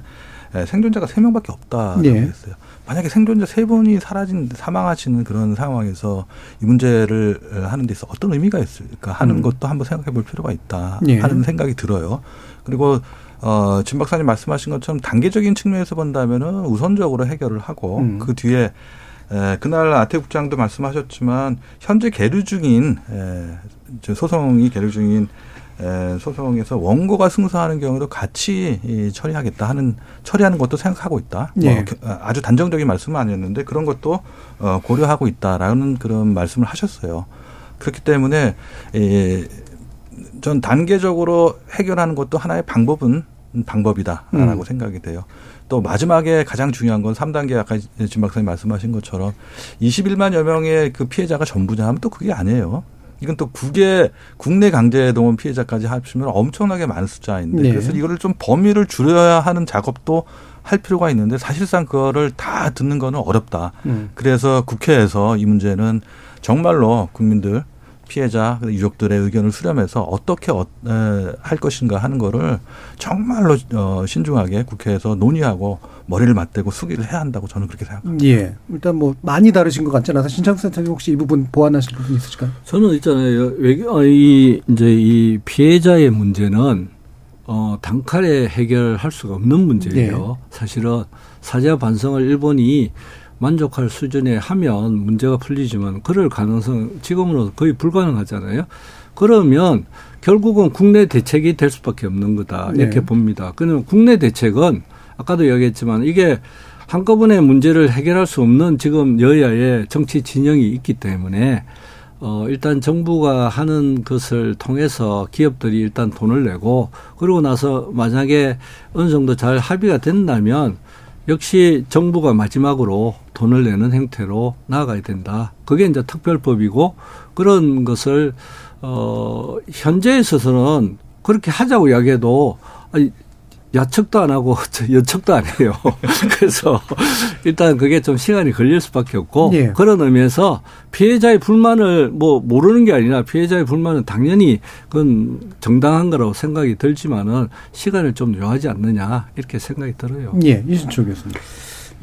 예, 생존자가 3명밖에 없다라고 예. 했어요. 만약에 생존자 세 분이 사라진 사망하시는 그런 상황에서 이 문제를 하는 데 있어 어떤 의미가 있을까 하는 음. 것도 한번 생각해 볼 필요가 있다 예. 하는 생각이 들어요. 그리고 어, 진 박사님 말씀하신 것처럼 단계적인 측면에서 본다면은 우선적으로 해결을 하고 음. 그 뒤에 에, 그날 아태 국장도 말씀하셨지만 현재 계류 중인 에, 저 소송이 계류 중인 에, 소송에서 원고가 승소하는 경우도 같이 이, 처리하겠다 하는 처리하는 것도 생각하고 있다. 예. 뭐, 겨- 아주 단정적인 말씀은 아니었는데 그런 것도 어, 고려하고 있다라는 그런 말씀을 하셨어요. 그렇기 때문에 에, 전 단계적으로 해결하는 것도 하나의 방법은 방법이다라고 음. 생각이 돼요. 또 마지막에 가장 중요한 건 3단계 아까 진 박사님 말씀하신 것처럼 21만여 명의 그 피해자가 전부냐 하면 또 그게 아니에요. 이건 또 국외 국내 강제 동원 피해자까지 합치면 엄청나게 많은 숫자인데 네. 그래서 이거를 좀 범위를 줄여야 하는 작업도 할 필요가 있는데 사실상 그거를 다 듣는 거는 어렵다. 음. 그래서 국회에서 이 문제는 정말로 국민들 피해자 유족들의 의견을 수렴해서 어떻게 어, 에, 할 것인가 하는 거를 정말로 어, 신중하게 국회에서 논의하고 머리를 맞대고 수기를 해야 한다고 저는 그렇게 생각합니다. 예. 일단 뭐 많이 다르신 것 같지 않아서 신창수 센터님 혹시 이 부분 보완하실 부분 있으실까요? 저는 있잖아요. 외교, 어, 이, 이제 이 피해자의 문제는, 어, 단칼에 해결할 수가 없는 문제예요. 사실은 사죄와 반성을 일본이 만족할 수준에 하면 문제가 풀리지만 그럴 가능성 지금으로 거의 불가능하잖아요. 그러면 결국은 국내 대책이 될 수밖에 없는 거다. 이렇게 네. 봅니다. 그러면 국내 대책은 아까도 이야기했지만 이게 한꺼번에 문제를 해결할 수 없는 지금 여야의 정치 진영이 있기 때문에 어, 일단 정부가 하는 것을 통해서 기업들이 일단 돈을 내고 그러고 나서 만약에 어느 정도 잘 합의가 된다면 역시 정부가 마지막으로 돈을 내는 형태로 나아가야 된다. 그게 이제 특별법이고 그런 것을 어, 현재에 있어서는 그렇게 하자고 이야기해도 아니, 야척도 안 하고 저 여척도 안 해요. 그래서 일단 그게 좀 시간이 걸릴 수밖에 없고 예. 그런 의미에서 피해자의 불만을 뭐 모르는 게 아니라 피해자의 불만은 당연히 그건 정당한 거라고 생각이 들지만은 시간을 좀 요하지 않느냐 이렇게 생각이 들어요. 예. 이순철 교수님.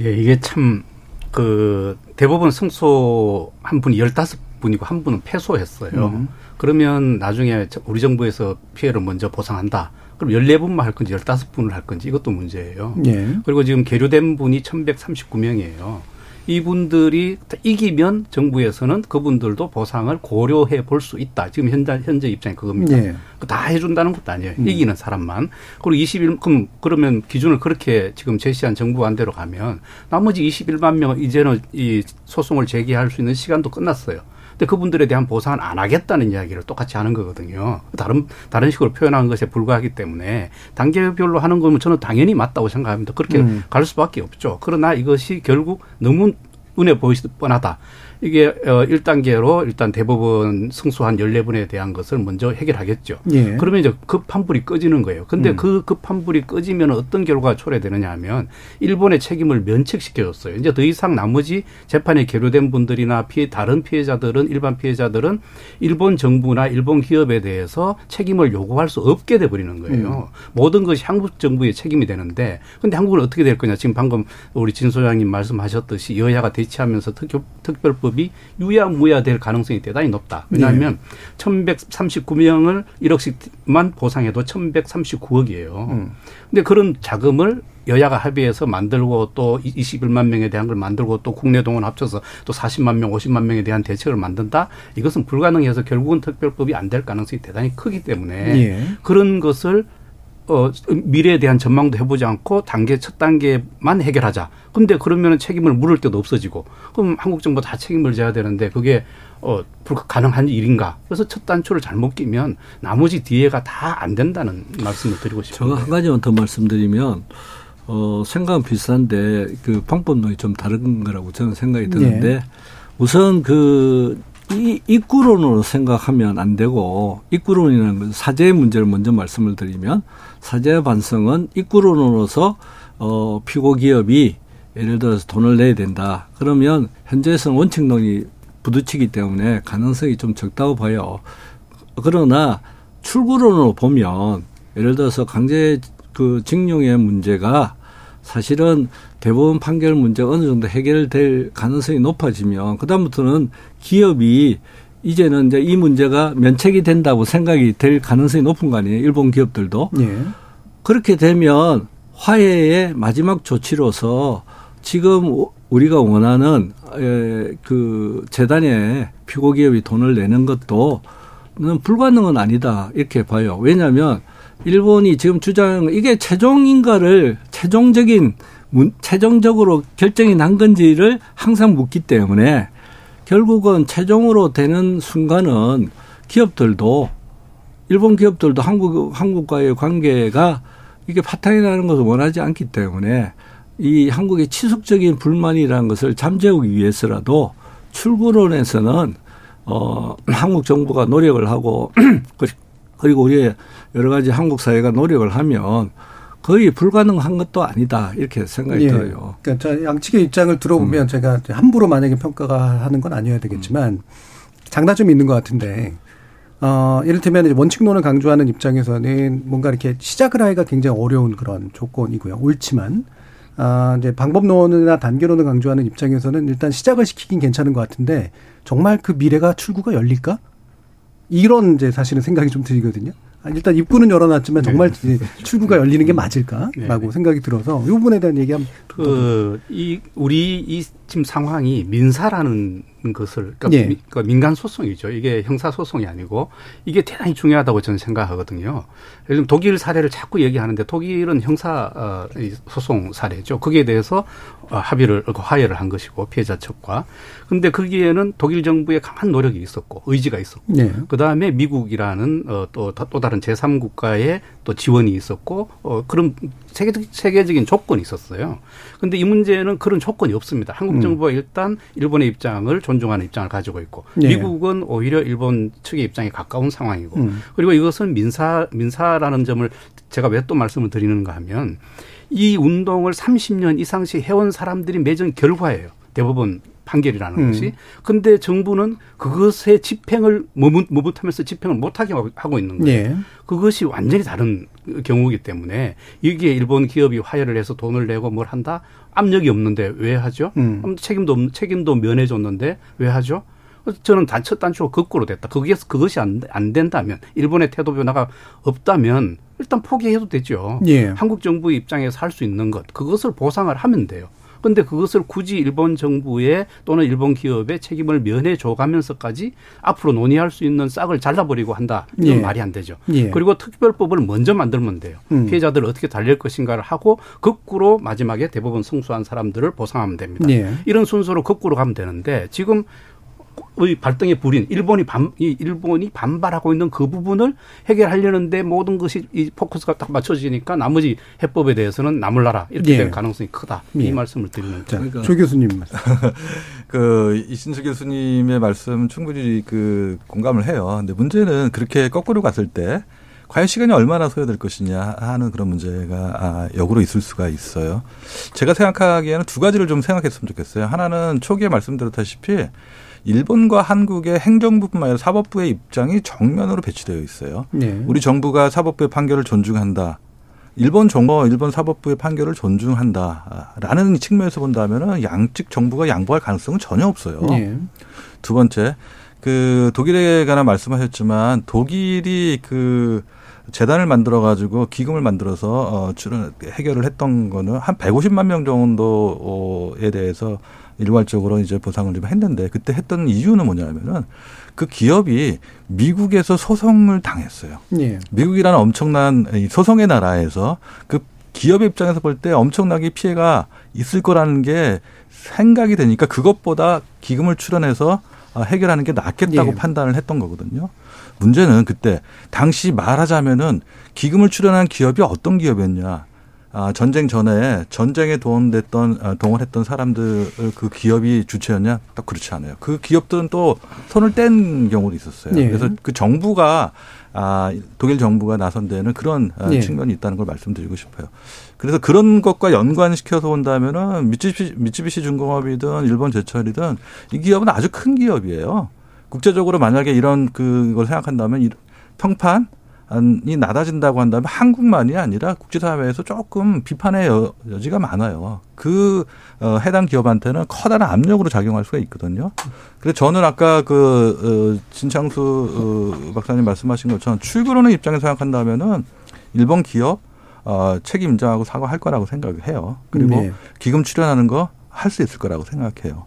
예, 이게 참, 그, 대법원 승소 한 분이 15분이고 한 분은 패소했어요. 음. 그러면 나중에 저- 우리 정부에서 피해를 먼저 보상한다. 그럼 14분만 할 건지 15분을 할 건지 이것도 문제예요. 예. 그리고 지금 계류된 분이 1139명이에요. 이분들이 이기면 정부에서는 그분들도 보상을 고려해 볼 수 있다. 지금 현재, 현재 입장이 그겁니다. 예. 그다 해준다는 것도 아니에요. 음. 이기는 사람만. 그리고 21, 그럼, 그러면 기준을 그렇게 지금 제시한 정부 안대로 가면 나머지 21만 명은 이제는 이 소송을 제기할 수 있는 시간도 끝났어요. 근데 그분들에 대한 보상은 안 하겠다는 이야기를 똑같이 하는 거거든요. 다른, 다른 식으로 표현하는 것에 불과하기 때문에 단계별로 하는 거면 저는 당연히 맞다고 생각합니다. 그렇게 음. 갈 수밖에 없죠. 그러나 이것이 결국 너무 눈에 보이시 뻔하다. 이게 어 1단계로 일단 대법원 승소한 14분에 대한 것을 먼저 해결하겠죠. 예. 그러면 이제 급환불이 꺼지는 거예요. 근데 음. 그 급환불이 꺼지면 어떤 결과가 초래되느냐 하면 일본의 책임을 면책시켜줬어요. 이제 더 이상 나머지 재판에 계류된 분들이나 피해 다른 피해자들은 일반 피해자들은 일본 정부나 일본 기업에 대해서 책임을 요구할 수 없게 돼 버리는 거예요. 모든 것이 한국 정부의 책임이 되는데 근데 한국은 어떻게 될 거냐? 지금 방금 우리 진 소장님 말씀하셨듯이 여야가 대치하면서 특, 특별법 이 유야무야 될 가능성이 대단히 높다. 왜냐하면 1139명을 1억씩만 보상해도 1139억이에요. 근데 그런 자금을 여야가 합의해서 만들고 또 21만 명에 대한 걸 만들고 또 국내 동원 합쳐서 또 40만 명, 50만 명에 대한 대책을 만든다? 이것은 불가능해서 결국은 특별법이 안 될 가능성이 대단히 크기 때문에 예. 그런 것을 어, 미래에 대한 전망도 해보지 않고 단계 첫 단계만 해결하자. 근데 그러면 책임을 물을 때도 없어지고 그럼 한국 정부 다 책임을 져야 되는데 그게 어, 불가능한 일인가. 그래서 첫 단추를 잘못 끼면 나머지 뒤에가 다 안 된다는 말씀을 드리고 제가 싶습니다. 한 가지만 더 말씀드리면 어, 생각은 비슷한데 그 방법론이 좀 다른 거라고 저는 생각이 드는데 예. 우선 그 이, 입구론으로 생각하면 안 되고 입구론이라는 건 사죄의 문제를 먼저 말씀을 드리면 사죄 반성은 입구론으로서 어, 피고 기업이 예를 들어서 돈을 내야 된다. 그러면 현재에서는 원칙론이 부딪히기 때문에 가능성이 좀 적다고 봐요. 그러나 출구론으로 보면 예를 들어서 강제 그 징용의 문제가 사실은 대법원 판결 문제가 어느 정도 해결될 가능성이 높아지면 그다음부터는 기업이 이제는 이제 이 문제가 면책이 된다고 생각이 될 가능성이 높은 거 아니에요. 일본 기업들도. 예. 그렇게 되면 화해의 마지막 조치로서 지금 우리가 원하는 에, 그 재단에 피고 기업이 돈을 내는 것도 는 불가능은 아니다 이렇게 봐요. 왜냐하면 일본이 지금 주장 이게 최종인가를 최종적인 문, 최종적으로 결정이 난 건지를 항상 묻기 때문에 결국은 최종으로 되는 순간은 기업들도 일본 기업들도 한국 한국과의 관계가 이게 파탄이 나는 것을 원하지 않기 때문에 이 한국의 치속적인 불만이라는 것을 잠재우기 위해서라도 출구론에서는 어 한국 정부가 노력을 하고 그리고 우리의 여러 가지 한국 사회가 노력을 하면 거의 불가능한 것도 아니다 이렇게 생각이 예. 들어요. 그러니까 저 양측의 입장을 들어보면 제가 함부로 만약에 평가가 하는 건 아니어야 되겠지만 장단점이 있는 것 같은데 어, 이를테면 원칙론을 강조하는 입장에서는 뭔가 이렇게 시작을 하기가 굉장히 어려운 그런 조건이고요. 옳지만 아, 이제 방법론이나 단계론을 강조하는 입장에서는 일단 시작을 시키긴 괜찮은 것 같은데 정말 그 미래가 출구가 열릴까? 이런 이제 사실은 생각이 좀 들거든요. 아니, 일단 입구는 열어놨지만 정말 이제 출구가 열리는 게 맞을까라고 네. 생각이 들어서 이 부분에 대한 얘기 한번 그, 이, 우리 이 지금 상황이 민사라는 것을, 그러니까 예. 미- 그러니까 민간 소송이죠. 이게 형사 소송이 아니고 이게 대단히 중요하다고 저는 생각하거든요. 요즘 독일 사례를 자꾸 얘기하는데 독일은 형사 어, 이 소송 사례죠. 거기에 대해서 어, 합의를, 그 화해를 한 것이고 피해자 측과. 근데 거기에는 독일 정부의 강한 노력이 있었고 의지가 있었고 네. 그 다음에 미국이라는 어, 또, 또 다른 제3국가의 또 지원이 있었고 어, 그런 세계, 세계적인 조건이 있었어요. 근데 이 문제는 그런 조건이 없습니다. 한국 음. 정부가 일단 일본의 입장을 존중하는 입장을 가지고 있고 네. 미국은 오히려 일본 측의 입장에 가까운 상황이고 음. 그리고 이것은 민사 민사라는 점을 제가 왜 또 말씀을 드리는가 하면 이 운동을 30년 이상씩 해온 사람들이 맺은 결과예요. 대법원 판결이라는 음. 것이. 근데 정부는 그것의 집행을 머뭇, 머뭇하면서 집행을 못하게 하고 있는 거예요. 예. 그것이 완전히 다른 경우이기 때문에 이게 일본 기업이 화해를 해서 돈을 내고 뭘 한다? 압력이 없는데 왜 하죠? 음. 책임도 없- 책임도 면해줬는데 왜 하죠? 저는 단첫 단추가 거꾸로 됐다. 거기에서 그것이 안, 안 된다면 일본의 태도 변화가 없다면 일단 포기해도 되죠. 예. 한국 정부 입장에서 할 수 있는 것 그것을 보상을 하면 돼요. 근데 그것을 굳이 일본 정부의 또는 일본 기업의 책임을 면해 줘가면서까지 앞으로 논의할 수 있는 싹을 잘라버리고 한다. 이건 예. 말이 안 되죠. 예. 그리고 특별법을 먼저 만들면 돼요. 음. 피해자들을 어떻게 달랠 것인가를 하고 거꾸로 마지막에 대법원 승소한 사람들을 보상하면 됩니다. 예. 이런 순서로 거꾸로 가면 되는데 지금 의 발등에 불인 일본이 반, 이 일본이 반발하고 있는 그 부분을 해결하려는데 모든 것이 이 포커스가 딱 맞춰지니까 나머지 해법에 대해서는 나물나라 이렇게 예. 될 가능성이 크다. 예. 이 말씀을 드리는 자, 거죠. 조 교수님 말씀. 그 이신수 교수님의 말씀 충분히 그 공감을 해요. 근데 문제는 그렇게 거꾸로 갔을 때 과연 시간이 얼마나 소요될 것이냐 하는 그런 문제가 아, 역으로 있을 수가 있어요. 제가 생각하기에는 두 가지를 좀 생각했으면 좋겠어요. 하나는 초기에 말씀드렸다시피 일본과 한국의 행정부뿐만 아니라 사법부의 입장이 정면으로 배치되어 있어요. 네. 우리 정부가 사법부의 판결을 존중한다. 일본 정부, 일본 사법부의 판결을 존중한다라는 측면에서 본다면은 양측 정부가 양보할 가능성은 전혀 없어요. 예. 두 번째, 그 독일에 관한 말씀하셨지만 독일이 그 재단을 만들어 가지고 기금을 만들어서 어 출연 해결을 했던 거는 한 150만 명 정도에 대해서 일괄적으로 이제 보상을 좀 했는데 그때 했던 이유는 뭐냐면은 그 기업이 미국에서 소송을 당했어요. 예. 미국이라는 엄청난 이 소송의 나라에서 그 기업의 입장에서 볼 때 엄청나게 피해가 있을 거라는 게 생각이 되니까 그것보다 기금을 출연해서 아, 해결하는 게 낫겠다고 예. 판단을 했던 거거든요. 문제는 그때 당시 말하자면은 기금을 출연한 기업이 어떤 기업이었냐. 아, 전쟁 전에 전쟁에 동원됐던 아, 동원했던 사람들 그 기업이 주체였냐? 딱 그렇지 않아요. 그 기업들은 또 손을 뗀 경우도 있었어요. 예. 그래서 그 정부가 아, 독일 정부가 나선 데는 그런 아, 예. 측면이 있다는 걸 말씀드리고 싶어요. 그래서 그런 것과 연관시켜서 본다면은 미쯔비시, 미쯔비시 중공업이든 일본 제철이든 이 기업은 아주 큰 기업이에요. 국제적으로 만약에 이런 그걸 생각한다면 이 평판 이 낮아진다고 한다면 한국만이 아니라 국제사회에서 조금 비판의 여, 여지가 많아요. 그 어, 해당 기업한테는 커다란 압력으로 작용할 수가 있거든요. 그래서 저는 아까 그 어, 진창수 어, 박사님 말씀하신 것처럼 출근하는 입장에서 생각한다면은 일본 기업 어, 책임 인정하고 사과할 거라고 생각을 해요. 그리고 네. 기금 출연하는 거 할 수 있을 거라고 생각해요.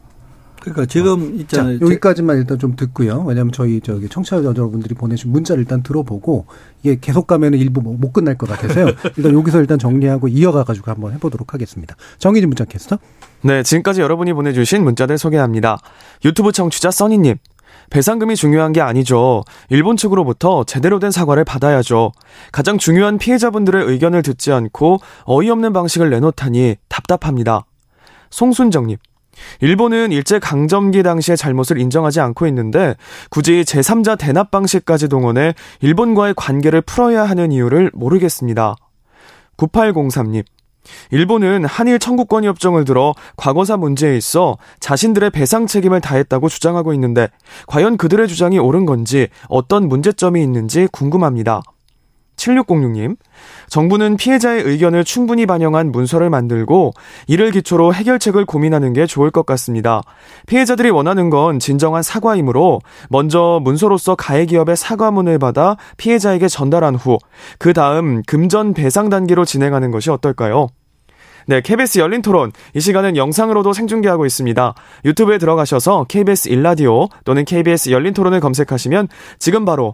그러니까 지금 자, 있잖아요. 여기까지만 일단 좀 듣고요. 왜냐하면 저희 저기 청취자 여러분들이 보내준 문자를 일단 들어보고 이게 계속 가면은 일부 뭐못 끝날 것 같아서요. 일단 여기서 일단 정리하고 이어가 가지고 한번 해보도록 하겠습니다. 정의진 문자 캐스터. 네, 지금까지 여러분이 보내주신 문자들 소개합니다. 유튜브 청취자 써니님. 배상금이 중요한 게 아니죠. 일본 측으로부터 제대로 된 사과를 받아야죠. 가장 중요한 피해자분들의 의견을 듣지 않고 어이없는 방식을 내놓다니 답답합니다. 송순정님. 일본은 일제 강점기 당시의 잘못을 인정하지 않고 있는데 굳이 제3자 대납 방식까지 동원해 일본과의 관계를 풀어야 하는 이유를 모르겠습니다. 9803님. 일본은 한일 청구권 협정을 들어 과거사 문제에 있어 자신들의 배상 책임을 다했다고 주장하고 있는데 과연 그들의 주장이 옳은 건지 어떤 문제점이 있는지 궁금합니다. 7606님, 정부는 피해자의 의견을 충분히 반영한 문서를 만들고 이를 기초로 해결책을 고민하는 게 좋을 것 같습니다. 피해자들이 원하는 건 진정한 사과이므로 먼저 문서로서 가해 기업의 사과문을 받아 피해자에게 전달한 후 그 다음 금전 배상 단계로 진행하는 것이 어떨까요? 네, KBS 열린 토론. 이 시간은 영상으로도 생중계하고 있습니다. 유튜브에 들어가셔서 KBS 일라디오 또는 KBS 열린 토론을 검색하시면 지금 바로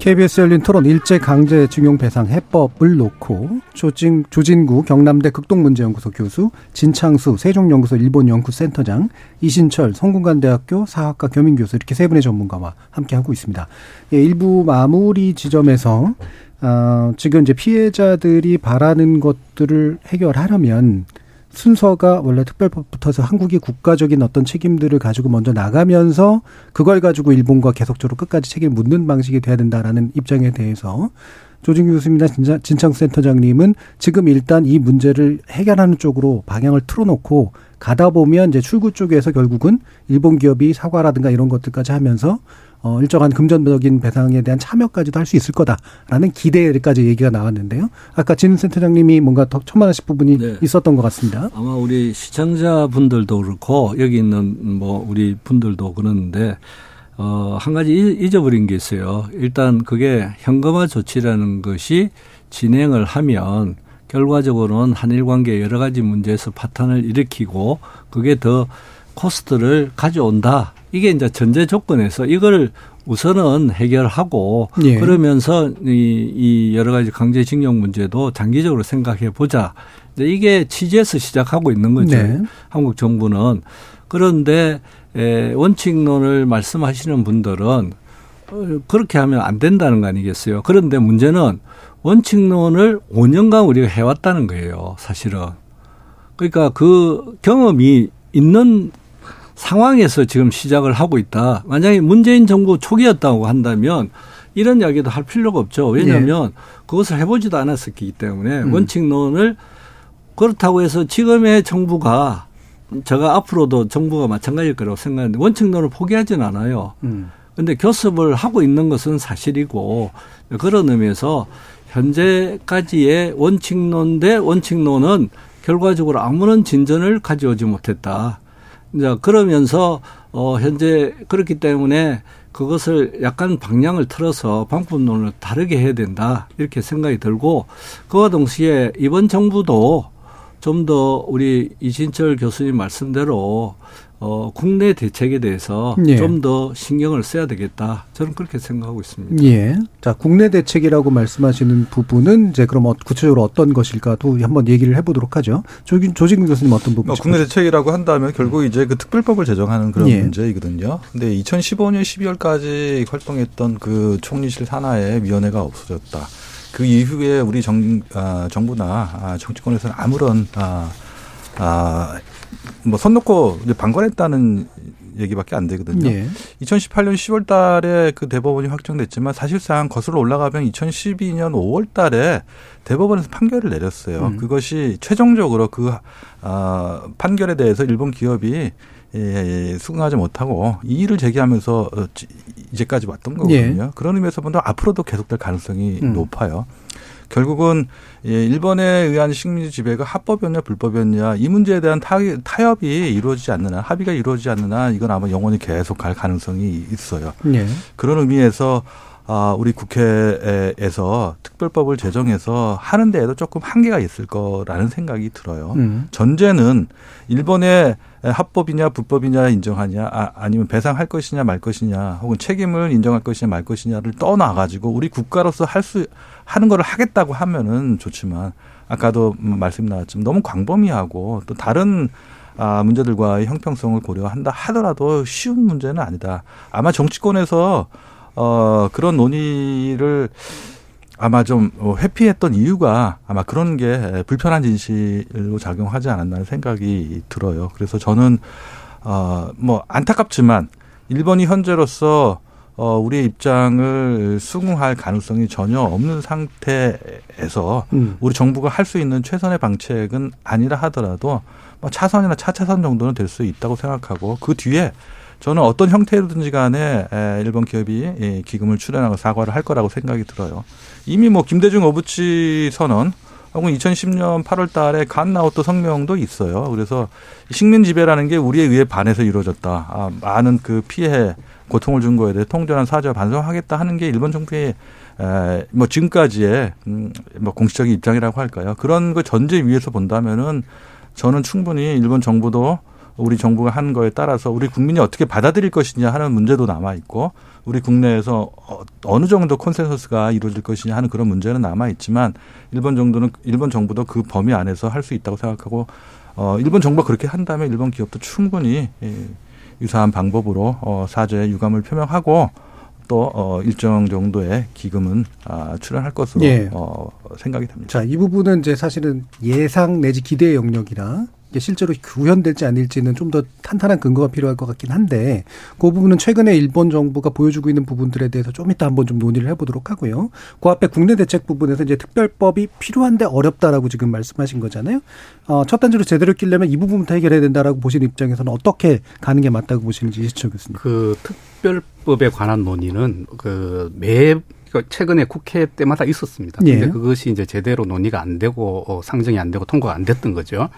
KBS 열린 토론 일제 강제 징용 배상 해법을 놓고 조진, 조진구 경남대 극동문제연구소 교수, 진창수 세종연구소 일본연구센터장, 이신철 성균관대학교 사학과 겸임교수 이렇게 세 분의 전문가와 함께 하고 있습니다. 예, 일부 마무리 지점에서 어, 지금 이제 피해자들이 바라는 것들을 해결하려면 순서가 원래 특별법부터서 한국이 국가적인 어떤 책임들을 가지고 먼저 나가면서 그걸 가지고 일본과 계속적으로 끝까지 책임을 묻는 방식이 돼야 된다라는 입장에 대해서 조진규 교수님이나 진창 센터장님은 지금 일단 이 문제를 해결하는 쪽으로 방향을 틀어놓고 가다 보면 이제 출구 쪽에서 결국은 일본 기업이 사과라든가 이런 것들까지 하면서 어, 일정한 금전적인 배상에 대한 참여까지도 할 수 있을 거다라는 기대까지 얘기가 나왔는데요. 아까 진 센터장님이 뭔가 더 첨언하실 부분이 네. 있었던 것 같습니다. 아마 우리 시청자분들도 그렇고 여기 있는 뭐 우리 분들도 그러는데 어, 한 가지 잊어버린 게 있어요. 일단 그게 현금화 조치라는 것이 진행을 하면 결과적으로는 한일 관계 여러 가지 문제에서 파탄을 일으키고 그게 더 코스트를 가져온다. 이게 이제 전제 조건에서 이걸 우선은 해결하고 예. 그러면서 이, 이 여러 가지 강제징용 문제도 장기적으로 생각해 보자. 이게 취지에서 시작하고 있는 거죠. 네. 한국 정부는 그런데 에, 원칙론을 말씀하시는 분들은 어, 그렇게 하면 안 된다는 거 아니겠어요. 그런데 문제는 원칙론을 5년간 우리가 해왔다는 거예요. 사실은. 그러니까 그 경험이 있는 상황에서 지금 시작을 하고 있다. 만약에 문재인 정부 초기였다고 한다면 이런 이야기도 할 필요가 없죠. 왜냐하면 네. 그것을 해보지도 않았었기 때문에 음. 원칙론을 그렇다고 해서 지금의 정부가 제가 앞으로도 정부가 마찬가지일 거라고 생각하는데 원칙론을 포기하지는 않아요. 음. 근데 교섭을 하고 있는 것은 사실이고 그런 의미에서 현재까지의 원칙론 대 원칙론은 결과적으로 아무런 진전을 가져오지 못했다. 이제 그러면서 어 현재 그렇기 때문에 그것을 약간 방향을 틀어서 방법론을 다르게 해야 된다 이렇게 생각이 들고 그와 동시에 이번 정부도 좀 더 우리 이진철 교수님 말씀대로 어, 국내 대책에 대해서 예. 좀더 신경을 써야 되겠다. 저는 그렇게 생각하고 있습니다. 예. 자, 국내 대책이라고 말씀하시는 부분은 이제 그럼 어, 구체적으로 어떤 것일까도 한번 얘기를 해보도록 하죠. 조진, 조진 교수님 어떤 부분? 어, 국내 대책이라고 한다면 결국 이제 그 특별법을 제정하는 그런 예. 문제이거든요. 근데 2015년 12월까지 활동했던 그 총리실 산하에 위원회가 없어졌다. 그 이후에 우리 정, 아, 정부나 아, 정치권에서는 아무런 아, 아, 뭐선 놓고 이제 방관했다는 얘기밖에 안 되거든요. 예. 2018년 10월 달에 그 대법원이 확정됐지만 사실상 거슬러 올라가면 2012년 5월 달에 대법원에서 판결을 내렸어요. 음. 그것이 최종적으로 그, 아, 판결에 대해서 일본 기업이 예, 예, 수긍하지 못하고 이의를 제기하면서 어, 이제까지 왔던 거거든요. 예. 그런 의미에서 보면 앞으로도 계속될 가능성이 음. 높아요. 결국은 예, 일본에 의한 식민지 지배가 합법이었냐 불법이었냐 이 문제에 대한 타, 타협이 이루어지지 않느냐 합의가 이루어지지 않느냐 이건 아마 영원히 계속 갈 가능성이 있어요. 네. 그런 의미에서 아, 우리 국회에서 특별법을 제정해서 하는 데에도 조금 한계가 있을 거라는 생각이 들어요. 음. 전제는 일본의 합법이냐 불법이냐 인정하냐 아, 아니면 배상할 것이냐 말 것이냐 혹은 책임을 인정할 것이냐 말 것이냐를 떠나 가지고 우리 국가로서 할 수 하는 거를 하겠다고 하면은 좋지만 아까도 말씀 나왔지만 너무 광범위하고 또 다른 아, 문제들과의 형평성을 고려한다 하더라도 쉬운 문제는 아니다. 아마 정치권에서 어, 그런 논의를 아마 좀 회피했던 이유가 아마 그런 게 불편한 진실로 작용하지 않았나 생각이 들어요. 그래서 저는 어, 뭐 안타깝지만 일본이 현재로서 어, 우리의 입장을 수긍할 가능성이 전혀 없는 상태에서 음. 우리 정부가 할 수 있는 최선의 방책은 아니라 하더라도 뭐 차선이나 차차선 정도는 될 수 있다고 생각하고 그 뒤에 저는 어떤 형태로든지 간에 일본 기업이 기금을 출연하고 사과를 할 거라고 생각이 들어요. 이미 뭐 김대중 오부치 선언 혹은 2010년 8월 달에 간 나우토 성명도 있어요. 그래서 식민 지배라는 게 우리에 의해 반해서 이루어졌다. 아, 많은 그 피해, 고통을 준 거에 대해 통전한 사죄와 반성하겠다 하는 게 일본 정부의 에, 뭐 지금까지의 음, 뭐 공식적인 입장이라고 할까요? 그런 그 전제 위에서 본다면은 저는 충분히 일본 정부도 우리 정부가 하는 거에 따라서 우리 국민이 어떻게 받아들일 것이냐 하는 문제도 남아 있고 우리 국내에서 어, 어느 정도 콘센서스가 이루어질 것이냐 하는 그런 문제는 남아 있지만 일본 정도는 일본 정부도 그 범위 안에서 할 수 있다고 생각하고 어 일본 정부가 그렇게 한다면 일본 기업도 충분히 예, 유사한 방법으로 어 사죄 유감을 표명하고 또 어, 일정 정도의 기금은 아, 출연할 것으로 예. 어, 생각이 됩니다. 자, 이 부분은 이제 사실은 예상 내지 기대 영역이라 실제로 구현될지 아닐지는 좀 더 탄탄한 근거가 필요할 것 같긴 한데 그 부분은 최근에 일본 정부가 보여주고 있는 부분들에 대해서 좀 이따 한번 좀 논의를 해보도록 하고요. 그 앞에 국내 대책 부분에서 이제 특별법이 필요한데 어렵다라고 지금 말씀하신 거잖아요. 어, 첫 단지로 제대로 끼려면 이 부분부터 해결해야 된다라고 보시는 입장에서는 어떻게 가는 게 맞다고 보시는지 이시철 교수님. 그 특별법에 관한 논의는 그매 그 최근에 국회 때마다 있었습니다. 근데 예. 그것이 이제 제대로 논의가 안 되고 어, 상정이 안 되고 통과가 안 됐던 거죠.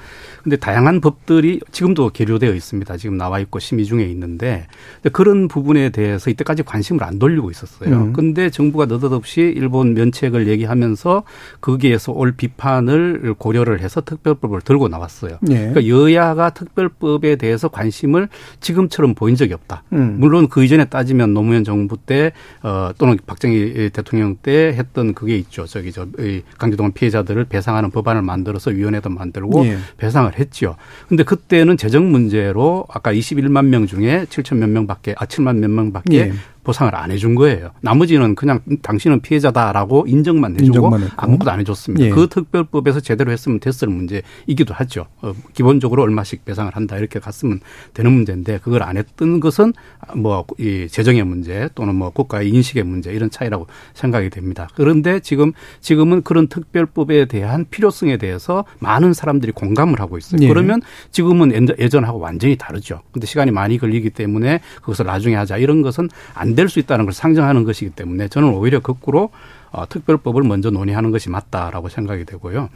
근데 다양한 법들이 지금도 계류되어 있습니다. 지금 나와 있고 심의 중에 있는데 근데 그런 부분에 대해서 이때까지 관심을 안 돌리고 있었어요. 음. 근데 정부가 느닷없이 일본 면책을 얘기하면서 거기에서 올 비판을 고려를 해서 특별법을 들고 나왔어요. 예. 그러니까 여야가 특별법에 대해서 관심을 지금처럼 보인 적이 없다. 음. 물론 그 이전에 따지면 노무현 정부 때 어, 또는 박정희 대통령 때 했던 그게 있죠. 저기 저이 강제동원 피해자들을 배상하는 법안을 만들어서 위원회도 만들고 예. 배상을 했죠. 근데 그때는 재정 문제로 아까 21만 명 중에 7천 몇 명밖에 아 7만 몇 명밖에 예. 보상을 안 해준 거예요. 나머지는 그냥 당신은 피해자다라고 인정만 해주고 인정만. 아무것도 안 해줬습니다. 예. 그 특별법에서 제대로 했으면 됐을 문제이기도 하죠. 어, 기본적으로 얼마씩 배상을 한다 이렇게 갔으면 되는 문제인데 그걸 안 했던 것은 뭐 이 재정의 문제 또는 뭐 국가의 인식의 문제 이런 차이라고 생각이 됩니다. 그런데 지금 지금은 그런 특별법에 대한 필요성에 대해서 많은 사람들이 공감을 하고 있어요. 예. 그러면 지금은 예전- 예전하고 완전히 다르죠. 근데 시간이 많이 걸리기 때문에 그것을 나중에 하자 이런 것은 안될 수 있다는 걸 상정하는 것이기 때문에 저는 오히려 거꾸로 어, 특별법을 먼저 논의하는 것이 맞다라고 생각이 되고요.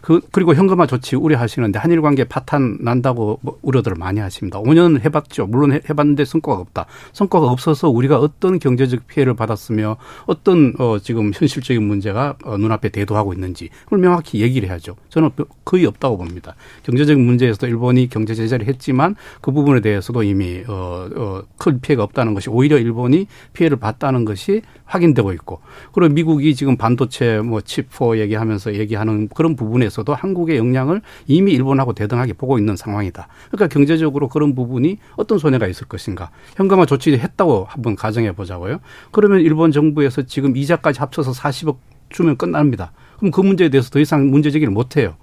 그, 그리고 현금화 조치 우려하시는데 한일 관계 파탄 난다고 뭐 우려들을 많이 하십니다. 5년 해봤죠. 물론 해- 해봤는데 성과가 없다. 성과가 없어서 우리가 어떤 경제적 피해를 받았으며 어떤 어, 지금 현실적인 문제가 어, 눈앞에 대두하고 있는지 그걸 명확히 얘기를 해야죠. 저는 거의 없다고 봅니다. 경제적인 문제에서도 일본이 경제 제재를 했지만 그 부분에 대해서도 이미 어, 어, 큰 피해가 없다는 것이 오히려 일본이 피해를 봤다는 것이 확인되고 있고 그리고 미국 이 지금 반도체 뭐 칩4 얘기하면서 얘기하는 그런 부분에서도 한국의 영향을 이미 일본하고 대등하게 보고 있는 상황이다. 그러니까 경제적으로 그런 부분이 어떤 손해가 있을 것인가. 현금화 조치를 했다고 한번 가정해 보자고요. 그러면 일본 정부에서 지금 이자까지 합쳐서 40억 주면 끝납니다. 그럼 그 문제에 대해서 더 이상 문제 제기를 못 해요.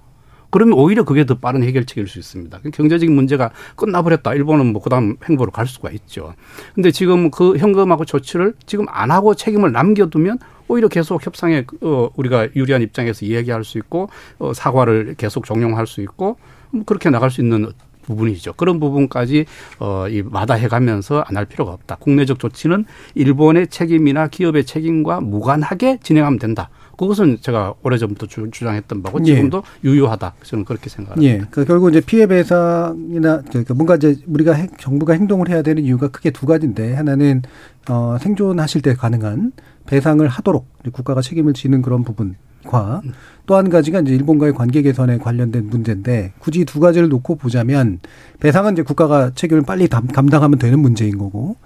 그러면 오히려 그게 더 빠른 해결책일 수 있습니다. 경제적인 문제가 끝나버렸다. 일본은 뭐 그다음 행보로 갈 수가 있죠. 근데 지금 그 현금하고 조치를 지금 안 하고 책임을 남겨두면 오히려 계속 협상에 어 우리가 유리한 입장에서 이야기할 수 있고 어 사과를 계속 종용할 수 있고 뭐 그렇게 나갈 수 있는 부분이죠. 그런 부분까지 어 이 마다해 가면서 안 할 필요가 없다. 국내적 조치는 일본의 책임이나 기업의 책임과 무관하게 진행하면 된다. 그것은 제가 오래전부터 주, 주장했던 바고 예. 지금도 유효하다. 저는 그렇게 생각합니다. 예. 그 결국 이제 피해 배상이나 그러니까 뭔가 이제 우리가 행- 정부가 행동을 해야 되는 이유가 크게 두 가지인데 하나는 어 생존하실 때 가능한 배상을 하도록 국가가 책임을 지는 그런 부분과 또한 가지가 이제 일본과의 관계 개선에 관련된 문제인데 굳이 두 가지를 놓고 보자면 배상은 이제 국가가 책임을 빨리 담, 감당하면 되는 문제인 거고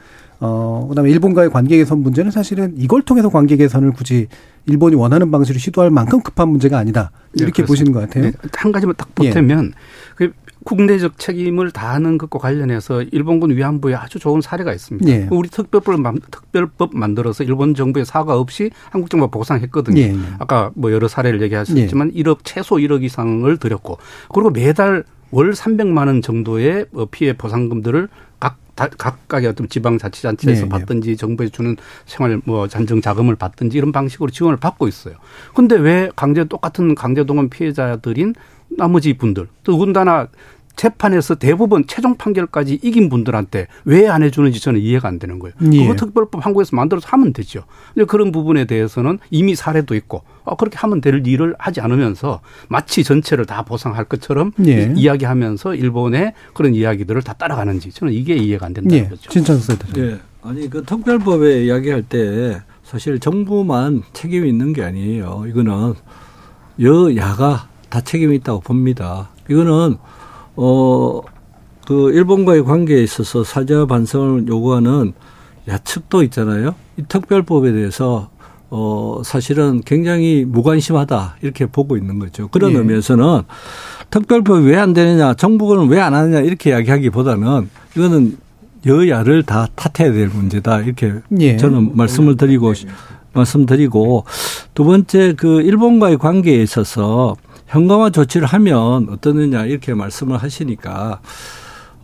어, 그 다음에 일본과의 관계 개선 문제는 사실은 이걸 통해서 관계 개선을 굳이 일본이 원하는 방식으로 시도할 만큼 급한 문제가 아니다. 이렇게 네, 보시는 것 같아요. 네, 한 가지만 딱 보태면 그 국내적 책임을 다하는 것과 관련해서 일본군 위안부에 아주 좋은 사례가 있습니다. 예. 우리 특별법 만- 특별법 만들어서 일본 정부의 사과 없이 한국 정부가 보상했거든요. 예, 예. 아까 뭐 여러 사례를 얘기하셨지만 1억 최소 1억 이상을 들였고 그리고 매달 월 300만 원 정도의 어, 피해 보상금들을 각 다- 각각의 어떤 지방자치단체에서 네, 네. 받든지 정부에 주는 생활 뭐 잔정 자금을 받든지 이런 방식으로 지원을 받고 있어요. 근데 왜 강제 똑같은 강제동원 피해자들인 나머지 분들 더군다나 재판에서 대부분 최종 판결까지 이긴 분들한테 왜 안 해주는지 저는 이해가 안 되는 거예요. 예. 그거 특별법 한국에서 만들어서 하면 되죠. 근데 그런 부분에 대해서는 이미 사례도 있고 어, 그렇게 하면 될 일을 하지 않으면서 마치 전체를 다 보상할 것처럼 예. 이, 야기하면서 일본의 그런 이야기들을 다 따라가는지 저는 이게 이해가 안 된다는 예. 거죠. 진천수 예. 아니 그 특별법에 이야기할 때 사실 정부만 책임이 있는 게 아니에요. 이거는 여야가 다 책임이 있다고 봅니다. 이거는 어 그 일본과의 관계에 있어서 사죄와 반성을 요구하는 야측도 있잖아요. 이 특별법에 대해서 어 사실은 굉장히 무관심하다 이렇게 보고 있는 거죠. 그런 예. 의미에서는 특별법이 왜 안 되느냐, 정부는 왜 안 하느냐 이렇게 이야기하기보다는 이거는 여야를 다 탓해야 될 문제다 이렇게 예. 저는 말씀을 드리고 말씀드리고 두 번째 그 일본과의 관계에 있어서 현강화 조치를 하면 어떠느냐 이렇게 말씀을 하시니까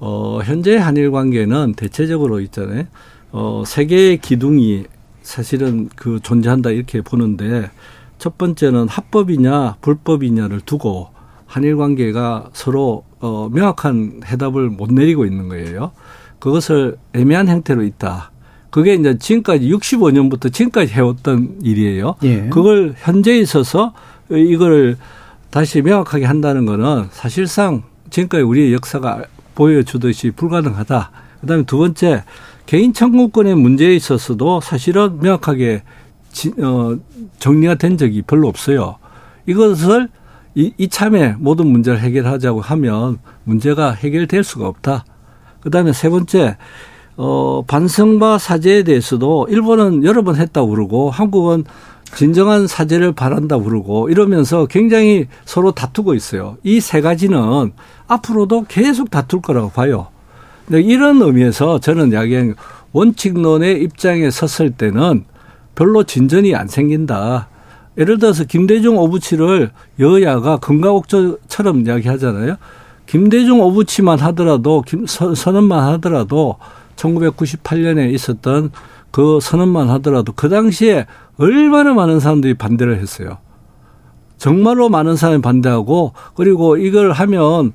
어, 현재 한일 관계는 대체적으로 있잖아요. 어, 세계의 기둥이 사실은 그 존재한다 이렇게 보는데 첫 번째는 합법이냐 불법이냐를 두고 한일 관계가 서로 어, 명확한 해답을 못 내리고 있는 거예요. 그것을 애매한 형태로 있다. 그게 이제 지금까지 65년부터 지금까지 해왔던 일이에요. 예. 그걸 현재에 있어서 이걸 다시 명확하게 한다는 거는 사실상 지금까지 우리의 역사가 보여주듯이 불가능하다. 그 다음에 두 번째, 개인 청구권의 문제에 있어서도 사실은 명확하게 지, 어, 정리가 된 적이 별로 없어요. 이것을 이, 이참에 모든 문제를 해결하자고 하면 문제가 해결될 수가 없다. 그 다음에 세 번째, 어, 반성과 사죄에 대해서도 일본은 여러 번 했다고 그러고 한국은 진정한 사죄를 바란다 그러고 이러면서 굉장히 서로 다투고 있어요. 이 세 가지는 앞으로도 계속 다툴 거라고 봐요. 근데 이런 의미에서 저는 야기한 원칙론의 입장에 섰을 때는 별로 진전이 안 생긴다. 예를 들어서 김대중 오부치를 여야가 금가옥처럼 이야기하잖아요. 김대중 오부치만 하더라도 김 선언만 하더라도 1998년에 있었던 그 선언만 하더라도 그 당시에 얼마나 많은 사람들이 반대를 했어요. 정말로 많은 사람이 반대하고 그리고 이걸 하면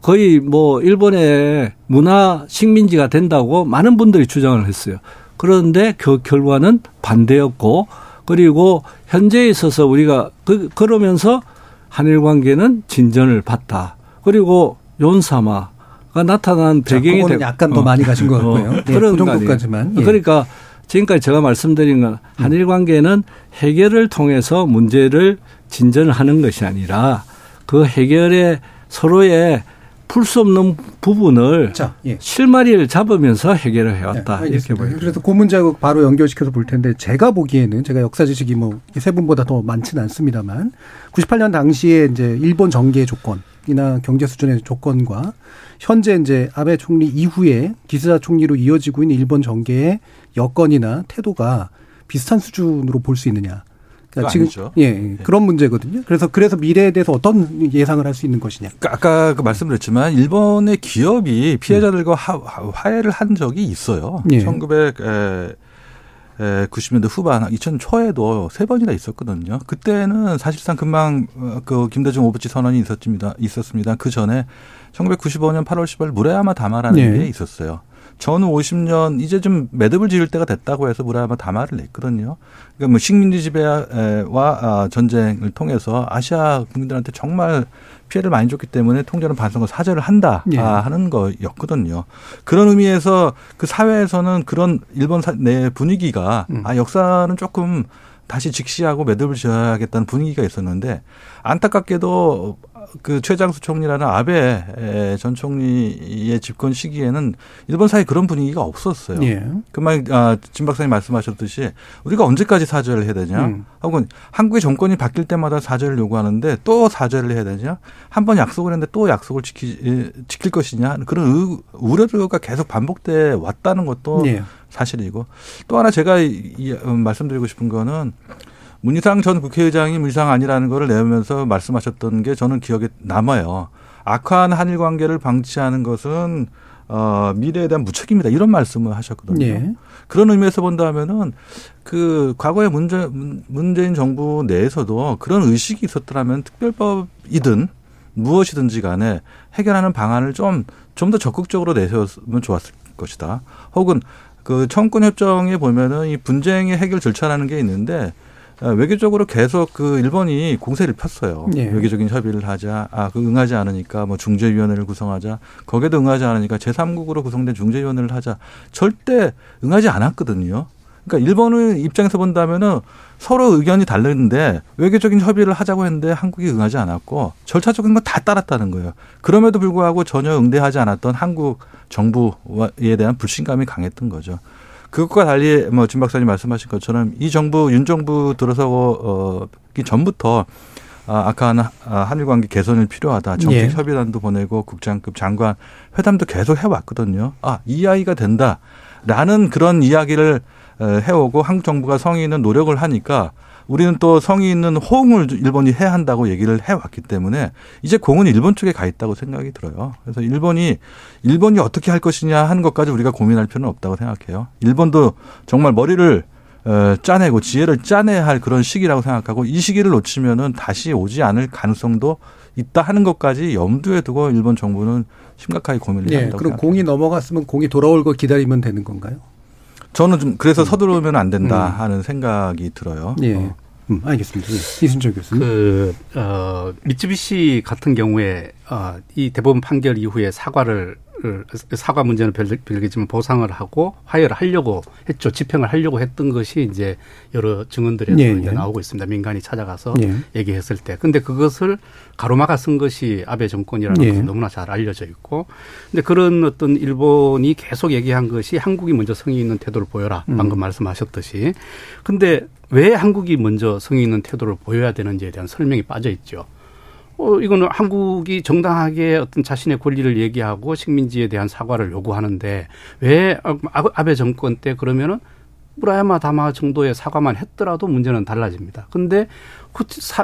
거의 뭐 일본의 문화 식민지가 된다고 많은 분들이 주장을 했어요. 그런데 그 결과는 반대였고 그리고 현재에 있어서 우리가 그 그러면서 한일 관계는 진전을 봤다. 그리고 윤사마가 나타난 배경이 되 약간 더 어. 많이 가신 것 같고요. 어, 네, 그런 그 정도까지만. 예. 그러니까 지금까지 제가 말씀드린 건 한일 관계는 해결을 통해서 문제를 진전을 하는 것이 아니라 그 해결에 서로의 풀 수 없는 부분을 자, 예. 실마리를 잡으면서 해결을 해왔다 네, 이렇게 보여요. 그래서 그 문제하고 바로 연결시켜서 볼 텐데 제가 보기에는 제가 역사 지식이 뭐 세 분보다 더 많지는 않습니다만 98년 당시에 이제 일본 정계 조건 이나 경제 수준의 조건과 현재 이제 아베 총리 이후에 기스다 총리로 이어지고 있는 일본 정계의 여건이나 태도가 비슷한 수준으로 볼 수 있느냐. 그러니까 지금 아니죠. 예, 예, 예, 그런 문제거든요. 그래서 그래서 미래에 대해서 어떤 예상을 할 수 있는 것이냐. 그러니까 아까 그 말씀드렸지만 일본의 기업이 피해자들과 화, 화해를 한 적이 있어요. 예. 1900 에, 에, 90년대 후반, 2000 초에도 세 번이나 있었거든요. 그때는 사실상 금방 어, 그 김대중 오부치 선언이 있었습니다. 있었습니다. 그 전에 1995년 8월 10일 무레야마 다마라는 네. 게 있었어요. 전후 50년 이제 좀 매듭을 지을 때가 됐다고 해서 무라야마 담화를 냈거든요. 그러니까 뭐 식민지 지배와 아, 전쟁을 통해서 아시아 국민들한테 정말 피해를 많이 줬기 때문에 통제는 반성과 사죄를 한다 예. 하는 거였거든요. 그런 의미에서 그 사회에서는 그런 일본 내 분위기가 음. 아 역사는 조금 다시 직시하고 매듭을 지어야겠다는 분위기가 있었는데 안타깝게도 그 최장수 총리라는 아베 전 총리의 집권 시기에는 일본 사회 그런 분위기가 없었어요. 예. 그만 아, 진 박사님 말씀하셨듯이 우리가 언제까지 사죄를 해야 되냐? 음. 혹은 한국의 정권이 바뀔 때마다 사죄를 요구하는데 또 사죄를 해야 되냐? 한 번 약속을 했는데 또 약속을 지키, 지킬 것이냐? 그런 의, 우려가 계속 반복돼 왔다는 것도 예. 사실이고 또 하나 제가 이, 이, 음, 말씀드리고 싶은 거는 문희상 전 국회의장이 문희상 아니라는 거를 내면서 말씀하셨던 게 저는 기억에 남아요. 악화한 한일 관계를 방치하는 것은 어, 미래에 대한 무책임이다. 이런 말씀을 하셨거든요. 예. 그런 의미에서 본다면은 그 과거에 문제, 문재인 정부 내에서도 그런 의식이 있었더라면 특별법이든 무엇이든지 간에 해결하는 방안을 좀, 좀 더 적극적으로 내세웠으면 좋았을 것이다. 혹은 그 청구권 협정에 보면은 이 분쟁의 해결 절차라는 게 있는데 어, 외교적으로 계속 그 일본이 공세를 폈어요. 네. 외교적인 협의를 하자. 아, 그 응하지 않으니까 뭐 중재위원회를 구성하자. 거기에도 응하지 않으니까 제3국으로 구성된 중재위원회를 하자. 절대 응하지 않았거든요. 그러니까 일본의 입장에서 본다면은 서로 의견이 다르는데 외교적인 협의를 하자고 했는데 한국이 응하지 않았고 절차적인 건 다 따랐다는 거예요. 그럼에도 불구하고 전혀 응대하지 않았던 한국 정부에 대한 불신감이 강했던 거죠. 그것과 달리 뭐진 박사님 말씀하신 것처럼 이 정부 윤 정부 들어서기 전부터 아, 아까 아, 한일 관계 개선이 필요하다. 정책 예. 협의단도 보내고 국장급 장관 회담도 계속 해왔거든요. 아, 이 아이가 된다. 라는 그런 이야기를 해오고 한국 정부가 성의 있는 노력을 하니까 우리는 또 성의 있는 호응을 일본이 해야 한다고 얘기를 해왔기 때문에 이제 공은 일본 쪽에 가 있다고 생각이 들어요. 그래서 일본이 일본이 어떻게 할 것이냐 하는 것까지 우리가 고민할 필요는 없다고 생각해요. 일본도 정말 머리를 어, 짜내고 지혜를 짜내야 할 그런 시기라고 생각하고 이 시기를 놓치면은 다시 오지 않을 가능성도 있다 하는 것까지 염두에 두고 일본 정부는 심각하게 고민을 예, 한다고 그럼 생각합니다. 공이 넘어갔으면 공이 돌아올 거 기다리면 되는 건가요? 저는 좀 그래서 서두르면 안 된다 음. 하는 생각이 들어요. 예. 어. 음, 알겠습니다. 예. 이순철 교수님. 그, 어, 미쯔비시 같은 경우에, 어, 이 대법원 판결 이후에 사과를, 사과 문제는 별, 별개지만 보상을 하고 화해를 하려고 했죠. 집행을 하려고 했던 것이 이제 여러 증언들에서 예, 이제 예. 나오고 있습니다. 민간이 찾아가서 예. 얘기했을 때. 근데 그것을 가로막아 쓴 것이 아베 정권이라는 예. 것이 너무나 잘 알려져 있고. 근데 그런 어떤 일본이 계속 얘기한 것이 한국이 먼저 성의 있는 태도를 보여라. 음. 방금 말씀하셨듯이. 근데 왜 한국이 먼저 성의 있는 태도를 보여야 되는지에 대한 설명이 빠져 있죠. 어, 이거는 한국이 정당하게 어떤 자신의 권리를 얘기하고 식민지에 대한 사과를 요구하는데 왜 아- 아베 정권 때 그러면은 무라야마 다마 정도의 사과만 했더라도 문제는 달라집니다. 근데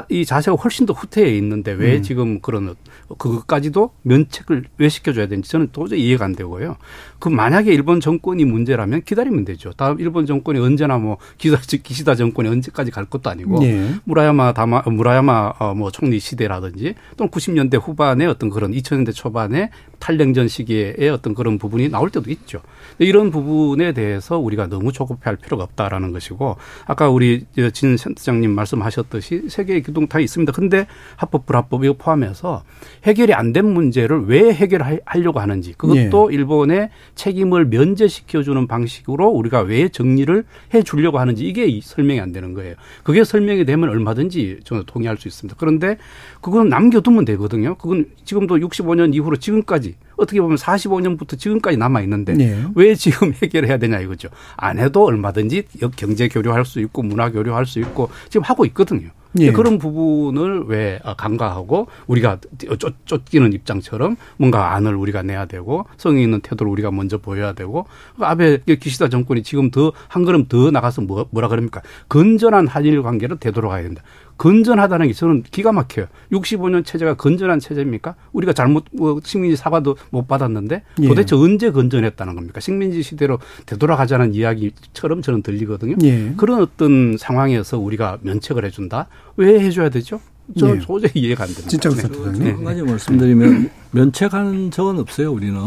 이 자세가 훨씬 더 후퇴해 있는데 왜 음. 지금 그런 그것까지도 면책을 왜 시켜줘야 되는지 저는 도저히 이해가 안 되고요. 그 만약에 일본 정권이 문제라면 기다리면 되죠. 다음 일본 정권이 언제나 뭐 기시다, 기시다 정권이 언제까지 갈 것도 아니고 예. 무라야마 다마 무라야마 어, 뭐 총리 시대라든지 또는 90년대 후반에 어떤 그런 2000년대 초반에 탈냉전 시기에 어떤 그런 부분이 나올 때도 있죠. 이런 부분에 대해서 우리가 너무 조급해할 필요가 없다라는 것이고 아까 우리 진 센터장님 말씀하셨듯이 세계의 기둥 다 있습니다. 근데 합법 불합법 이거 포함해서 해결이 안 된 문제를 왜 해결하려고 하는지 그것도 일본의 책임을 면제시켜주는 방식으로 우리가 왜 정리를 해 주려고 하는지 이게 이 설명이 안 되는 거예요. 그게 설명이 되면 얼마든지 저는 동의할 수 있습니다. 그런데 그건 남겨두면 되거든요. 그건 지금도 65년 이후로 지금까지 어떻게 보면 45년부터 지금까지 남아 있는데 네. 왜 지금 해결해야 되냐 이거죠. 안 해도 얼마든지 경제 교류할 수 있고 문화 교류할 수 있고 지금 하고 있거든요. 예. 그런 부분을 왜 간과하고 우리가 쫓, 쫓기는 입장처럼 뭔가 안을 우리가 내야 되고 성의 있는 태도를 우리가 먼저 보여야 되고 아베 기시다 정권이 지금 더 한 걸음 더 나가서 뭐, 뭐라 그럽니까 건전한 한일 관계를 되돌아가야 된다. 건전하다는 게 저는 기가 막혀요. 65년 체제가 건전한 체제입니까? 우리가 잘못 뭐 식민지 사과도 못 받았는데 예. 도대체 언제 건전했다는 겁니까? 식민지 시대로 되돌아가자는 이야기처럼 저는 들리거든요. 예. 그런 어떤 상황에서 우리가 면책을 해준다? 왜 해줘야 되죠? 저는 예. 도저히 이해가 안 됩니다. 진짜로 네. 센터장님. 네. 한 가지 말씀드리면 면책하는 적은 없어요. 우리는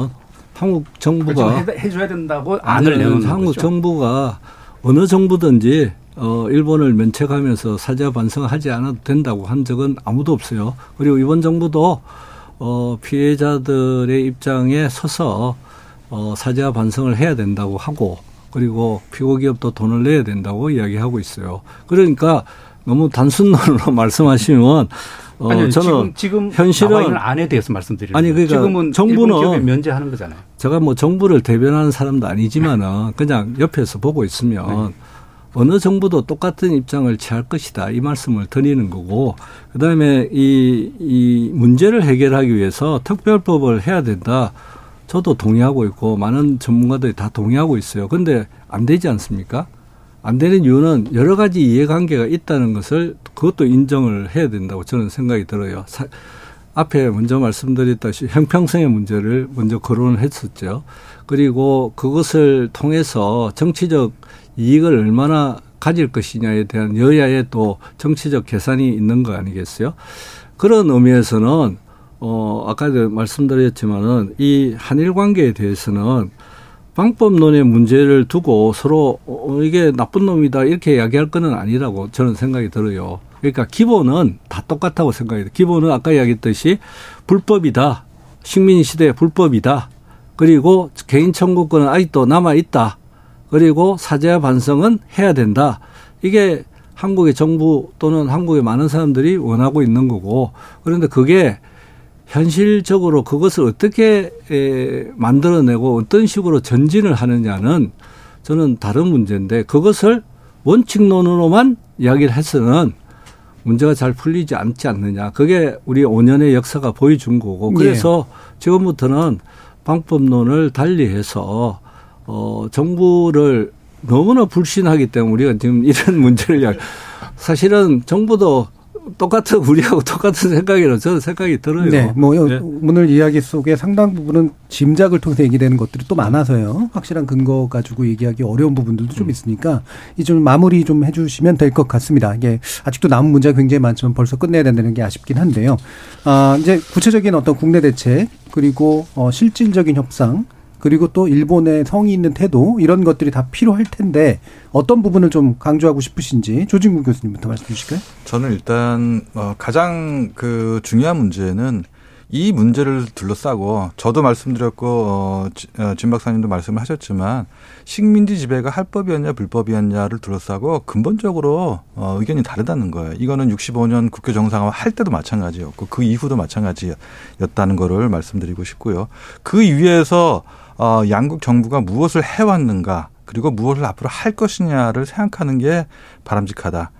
한국 정부가 그렇죠. 해- 해줘야 된다고 안을 내놓는 한국 거죠. 정부가 어느 정부든지 어, 일본을 면책하면서 사죄 반성하지 않아도 된다고 한 적은 아무도 없어요. 그리고 이번 정부도 어, 피해자들의 입장에 서서 어, 사죄와 반성을 해야 된다고 하고 그리고 피고 기업도 돈을 내야 된다고 이야기하고 있어요. 그러니까 너무 단순론으로 말씀하시면 어, 아니, 저는 지금, 지금 현실은 있는 안에 대해서 말씀드리는 아니. 그러니까 지금은 정부는 면제하는 거잖아요. 제가 뭐 정부를 대변하는 사람도 아니지만은 그냥 옆에서 보고 있으면 어느 정부도 똑같은 입장을 취할 것이다 이 말씀을 드리는 거고 그다음에 이, 이 문제를 해결하기 위해서 특별법을 해야 된다. 저도 동의하고 있고 많은 전문가들이 다 동의하고 있어요. 근데 안 되지 않습니까 안 되는 이유는 여러 가지 이해관계가 있다는 것을 그것도 인정을 해야 된다고 저는 생각이 들어요 사- 앞에 먼저 말씀드렸다시피 형평성의 문제를 먼저 거론을 했었죠. 그리고 그것을 통해서 정치적 이익을 얼마나 가질 것이냐에 대한 여야의 또 정치적 계산이 있는 거 아니겠어요? 그런 의미에서는 어 아까도 말씀드렸지만은 이 한일 관계에 대해서는 방법론의 문제를 두고 서로 어, 이게 나쁜 놈이다 이렇게 이야기할 거는 아니라고 저는 생각이 들어요. 그러니까 기본은 다 똑같다고 생각이 돼요. 기본은 아까 이야기했듯이 불법이다. 식민 시대 불법이다. 그리고 개인 청구권은 아직도 남아 있다. 그리고 사죄와 반성은 해야 된다. 이게 한국의 정부 또는 한국의 많은 사람들이 원하고 있는 거고 그런데 그게 현실적으로 그것을 어떻게 에, 만들어내고 어떤 식으로 전진을 하느냐는 저는 다른 문제인데 그것을 원칙론으로만 이야기를 해서는 문제가 잘 풀리지 않지 않느냐. 그게 우리 5년의 역사가 보여준 거고 그래서 지금부터는 방법론을 달리해서 어 정부를 너무나 불신하기 때문에 우리가 지금 이런 문제를 사실은 정부도 똑같은 우리하고 똑같은 생각이라고 저는 생각이 들어요. 네, 뭐 네. 오늘 이야기 속에 상당 부분은 짐작을 통해서 얘기되는 것들이 또 많아서요. 확실한 근거 가지고 얘기하기 어려운 부분들도 좀 있으니까 이 좀 마무리 좀 해주시면 될 것 같습니다. 이게 아직도 남은 문제가 굉장히 많지만 벌써 끝내야 된다는 게 아쉽긴 한데요. 아 이제 구체적인 어떤 국내 대책 그리고 어 실질적인 협상 그리고 또 일본의 성의 있는 태도 이런 것들이 다 필요할 텐데 어떤 부분을 좀 강조하고 싶으신지 조진구 교수님부터 말씀 주실까요? 저는 일단 어, 가장 그 중요한 문제는 이 문제를 둘러싸고 저도 말씀드렸고 어, 지- 어, 진 박사님도 말씀을 하셨지만 식민지 지배가 할법이었냐 불법이었냐를 둘러싸고 근본적으로 어, 의견이 다르다는 거예요. 이거는 65년 국교 정상화 할 때도 마찬가지였고 그 이후도 마찬가지였다는 거를 말씀드리고 싶고요. 그 위에서 어, 양국 정부가 무엇을 해왔는가 그리고 무엇을 앞으로 할 것이냐를 생각하는 게 바람직하다.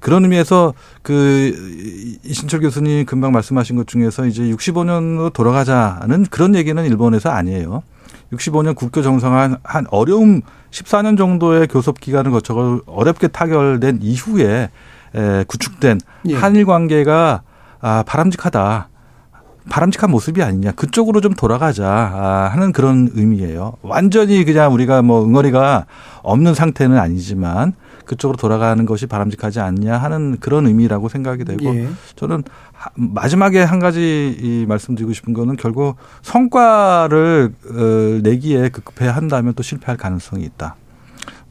그런 의미에서 그 이신철 교수님 금방 말씀하신 것 중에서 이제 65년으로 돌아가자는 그런 얘기는 일본에서 아니에요. 65년 국교 정상화 한 어려움 14년 정도의 교섭 기간을 거쳐 어렵게 타결된 이후에 에, 구축된 예. 한일 관계가 아, 바람직하다. 바람직한 모습이 아니냐. 그쪽으로 좀 돌아가자 아, 하는 그런 의미예요. 완전히 그냥 우리가 뭐 응어리가 없는 상태는 아니지만 그쪽으로 돌아가는 것이 바람직하지 않냐 하는 그런 의미라고 생각이 되고 예. 저는 하- 마지막에 한 가지 이 말씀드리고 싶은 거는 결국 성과를 어, 내기에 급급해 한다면 또 실패할 가능성이 있다.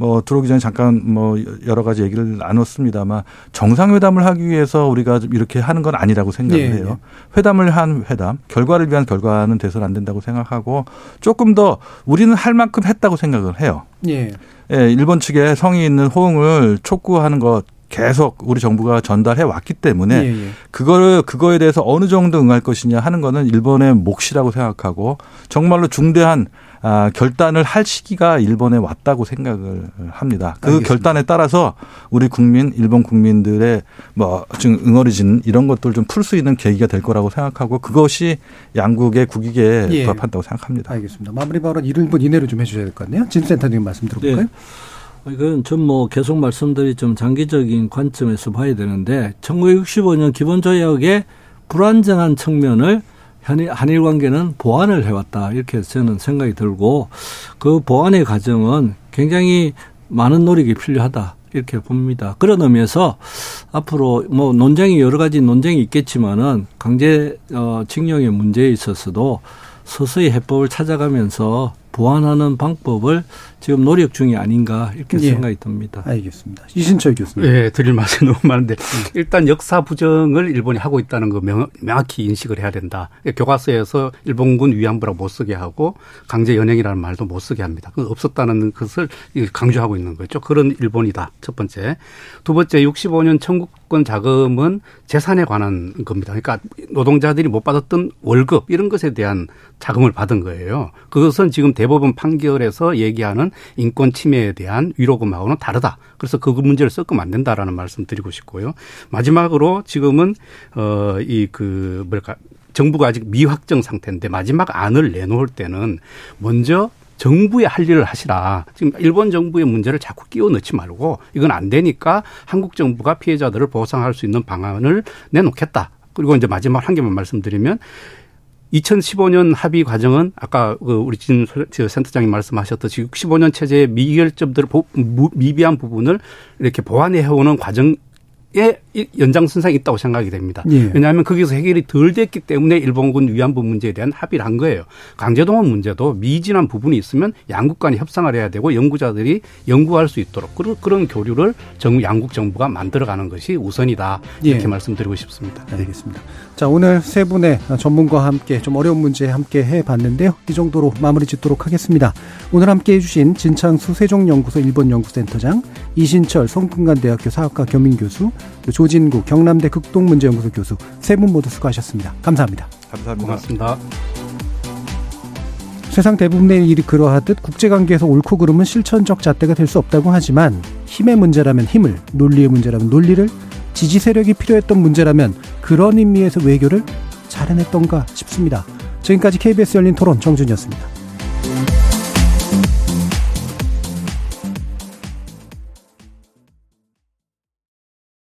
뭐 들어오기 전에 잠깐 뭐 여러 가지 얘기를 나눴습니다만 정상회담을 하기 위해서 우리가 좀 이렇게 하는 건 아니라고 생각을 예, 해요. 회담을 한 회담, 결과를 위한 결과는 돼서는 안 된다고 생각하고 조금 더 우리는 할 만큼 했다고 생각을 해요. 예. 예, 일본 측에 성의 있는 호응을 촉구하는 것 계속 우리 정부가 전달해 왔기 때문에 예, 예. 그거를 그거에 대해서 어느 정도 응할 것이냐 하는 거는 일본의 몫이라고 생각하고 정말로 중대한 아, 결단을 할 시기가 일본에 왔다고 생각을 합니다. 그 알겠습니다. 결단에 따라서 우리 국민, 일본 국민들의 뭐 지금 응어리진 이런 것들 좀 풀 수 있는 계기가 될 거라고 생각하고 그것이 양국의 국익에 예. 부합한다고 생각합니다. 알겠습니다. 마무리 발언 1분 이내로 좀 해주셔야 될 것 같네요. 진 센터님 말씀 들어볼까요? 이건 좀 뭐 계속 말씀드리 좀 장기적인 관점에서 봐야 되는데 1965년 기본조약의 불안정한 측면을 한일, 한일 관계는 보완을 해왔다 이렇게 저는 생각이 들고 그 보완의 과정은 굉장히 많은 노력이 필요하다 이렇게 봅니다. 그런 의미에서 앞으로 뭐 논쟁이 여러 가지 논쟁이 있겠지만은 강제 어, 징용의 문제에 있어서도 서서히 해법을 찾아가면서 보완하는 방법을 지금 노력 중이 아닌가 이렇게 예. 생각이 듭니다. 알겠습니다. 이신철 교수님. 예, 드릴 말씀이 너무 많은데 일단 역사 부정을 일본이 하고 있다는 거 명, 명확히 인식을 해야 된다. 교과서에서 일본군 위안부라고 못 쓰게 하고 강제 연행이라는 말도 못 쓰게 합니다. 그 없었다는 것을 강조하고 있는 거죠. 그런 일본이다. 첫 번째. 두 번째 65년 청구권 자금은 재산에 관한 겁니다. 그러니까 노동자들이 못 받았던 월급 이런 것에 대한 자금을 받은 거예요. 그것은 지금 대법원 판결에서 얘기하는 인권 침해에 대한 위로금하고는 다르다. 그래서 그 문제를 섞으면 안 된다라는 말씀 드리고 싶고요. 마지막으로 지금은 어이 그 뭐랄까 정부가 아직 미확정 상태인데 마지막 안을 내놓을 때는 먼저 정부의 할 일을 하시라. 지금 일본 정부의 문제를 자꾸 끼워 넣지 말고 이건 안 되니까 한국 정부가 피해자들을 보상할 수 있는 방안을 내놓겠다. 그리고 이제 마지막 한 개만 말씀드리면 2015년 합의 과정은 아까 그 우리 진 센터장님 말씀하셨듯이 65년 체제의 무- 미비한 부분을 이렇게 보완해 오는 과정 에 연장선상이 있다고 생각이 됩니다. 예. 왜냐하면 거기서 해결이 덜 됐기 때문에 일본군 위안부 문제에 대한 합의를 한 거예요. 강제동원 문제도 미진한 부분이 있으면 양국 간에 협상을 해야 되고 연구자들이 연구할 수 있도록 그런, 그런 교류를 정, 양국 정부가 만들어가는 것이 우선이다 이렇게 예. 말씀드리고 싶습니다. 알겠습니다. 자, 오늘 세 분의 전문가와 함께 좀 어려운 문제 함께 해봤는데요. 이 정도로 마무리 짓도록 하겠습니다. 오늘 함께 해주신 진창수 세종연구소 일본연구센터장, 이신철 성균관대학교 사학과 겸임교수, 조진구 경남대 극동문제연구소 교수 세 분 모두 수고하셨습니다. 감사합니다. 감사합니다. 고맙습니다. 세상 대부분의 일이 그러하듯 국제관계에서 옳고 그름은 실천적 잣대가 될 수 없다고 하지만 힘의 문제라면 힘을, 논리의 문제라면 논리를, 지지 세력이 필요했던 문제라면 그런 의미에서 외교를 잘 해냈던가 싶습니다. 지금까지 KBS 열린 토론 정준이었습니다.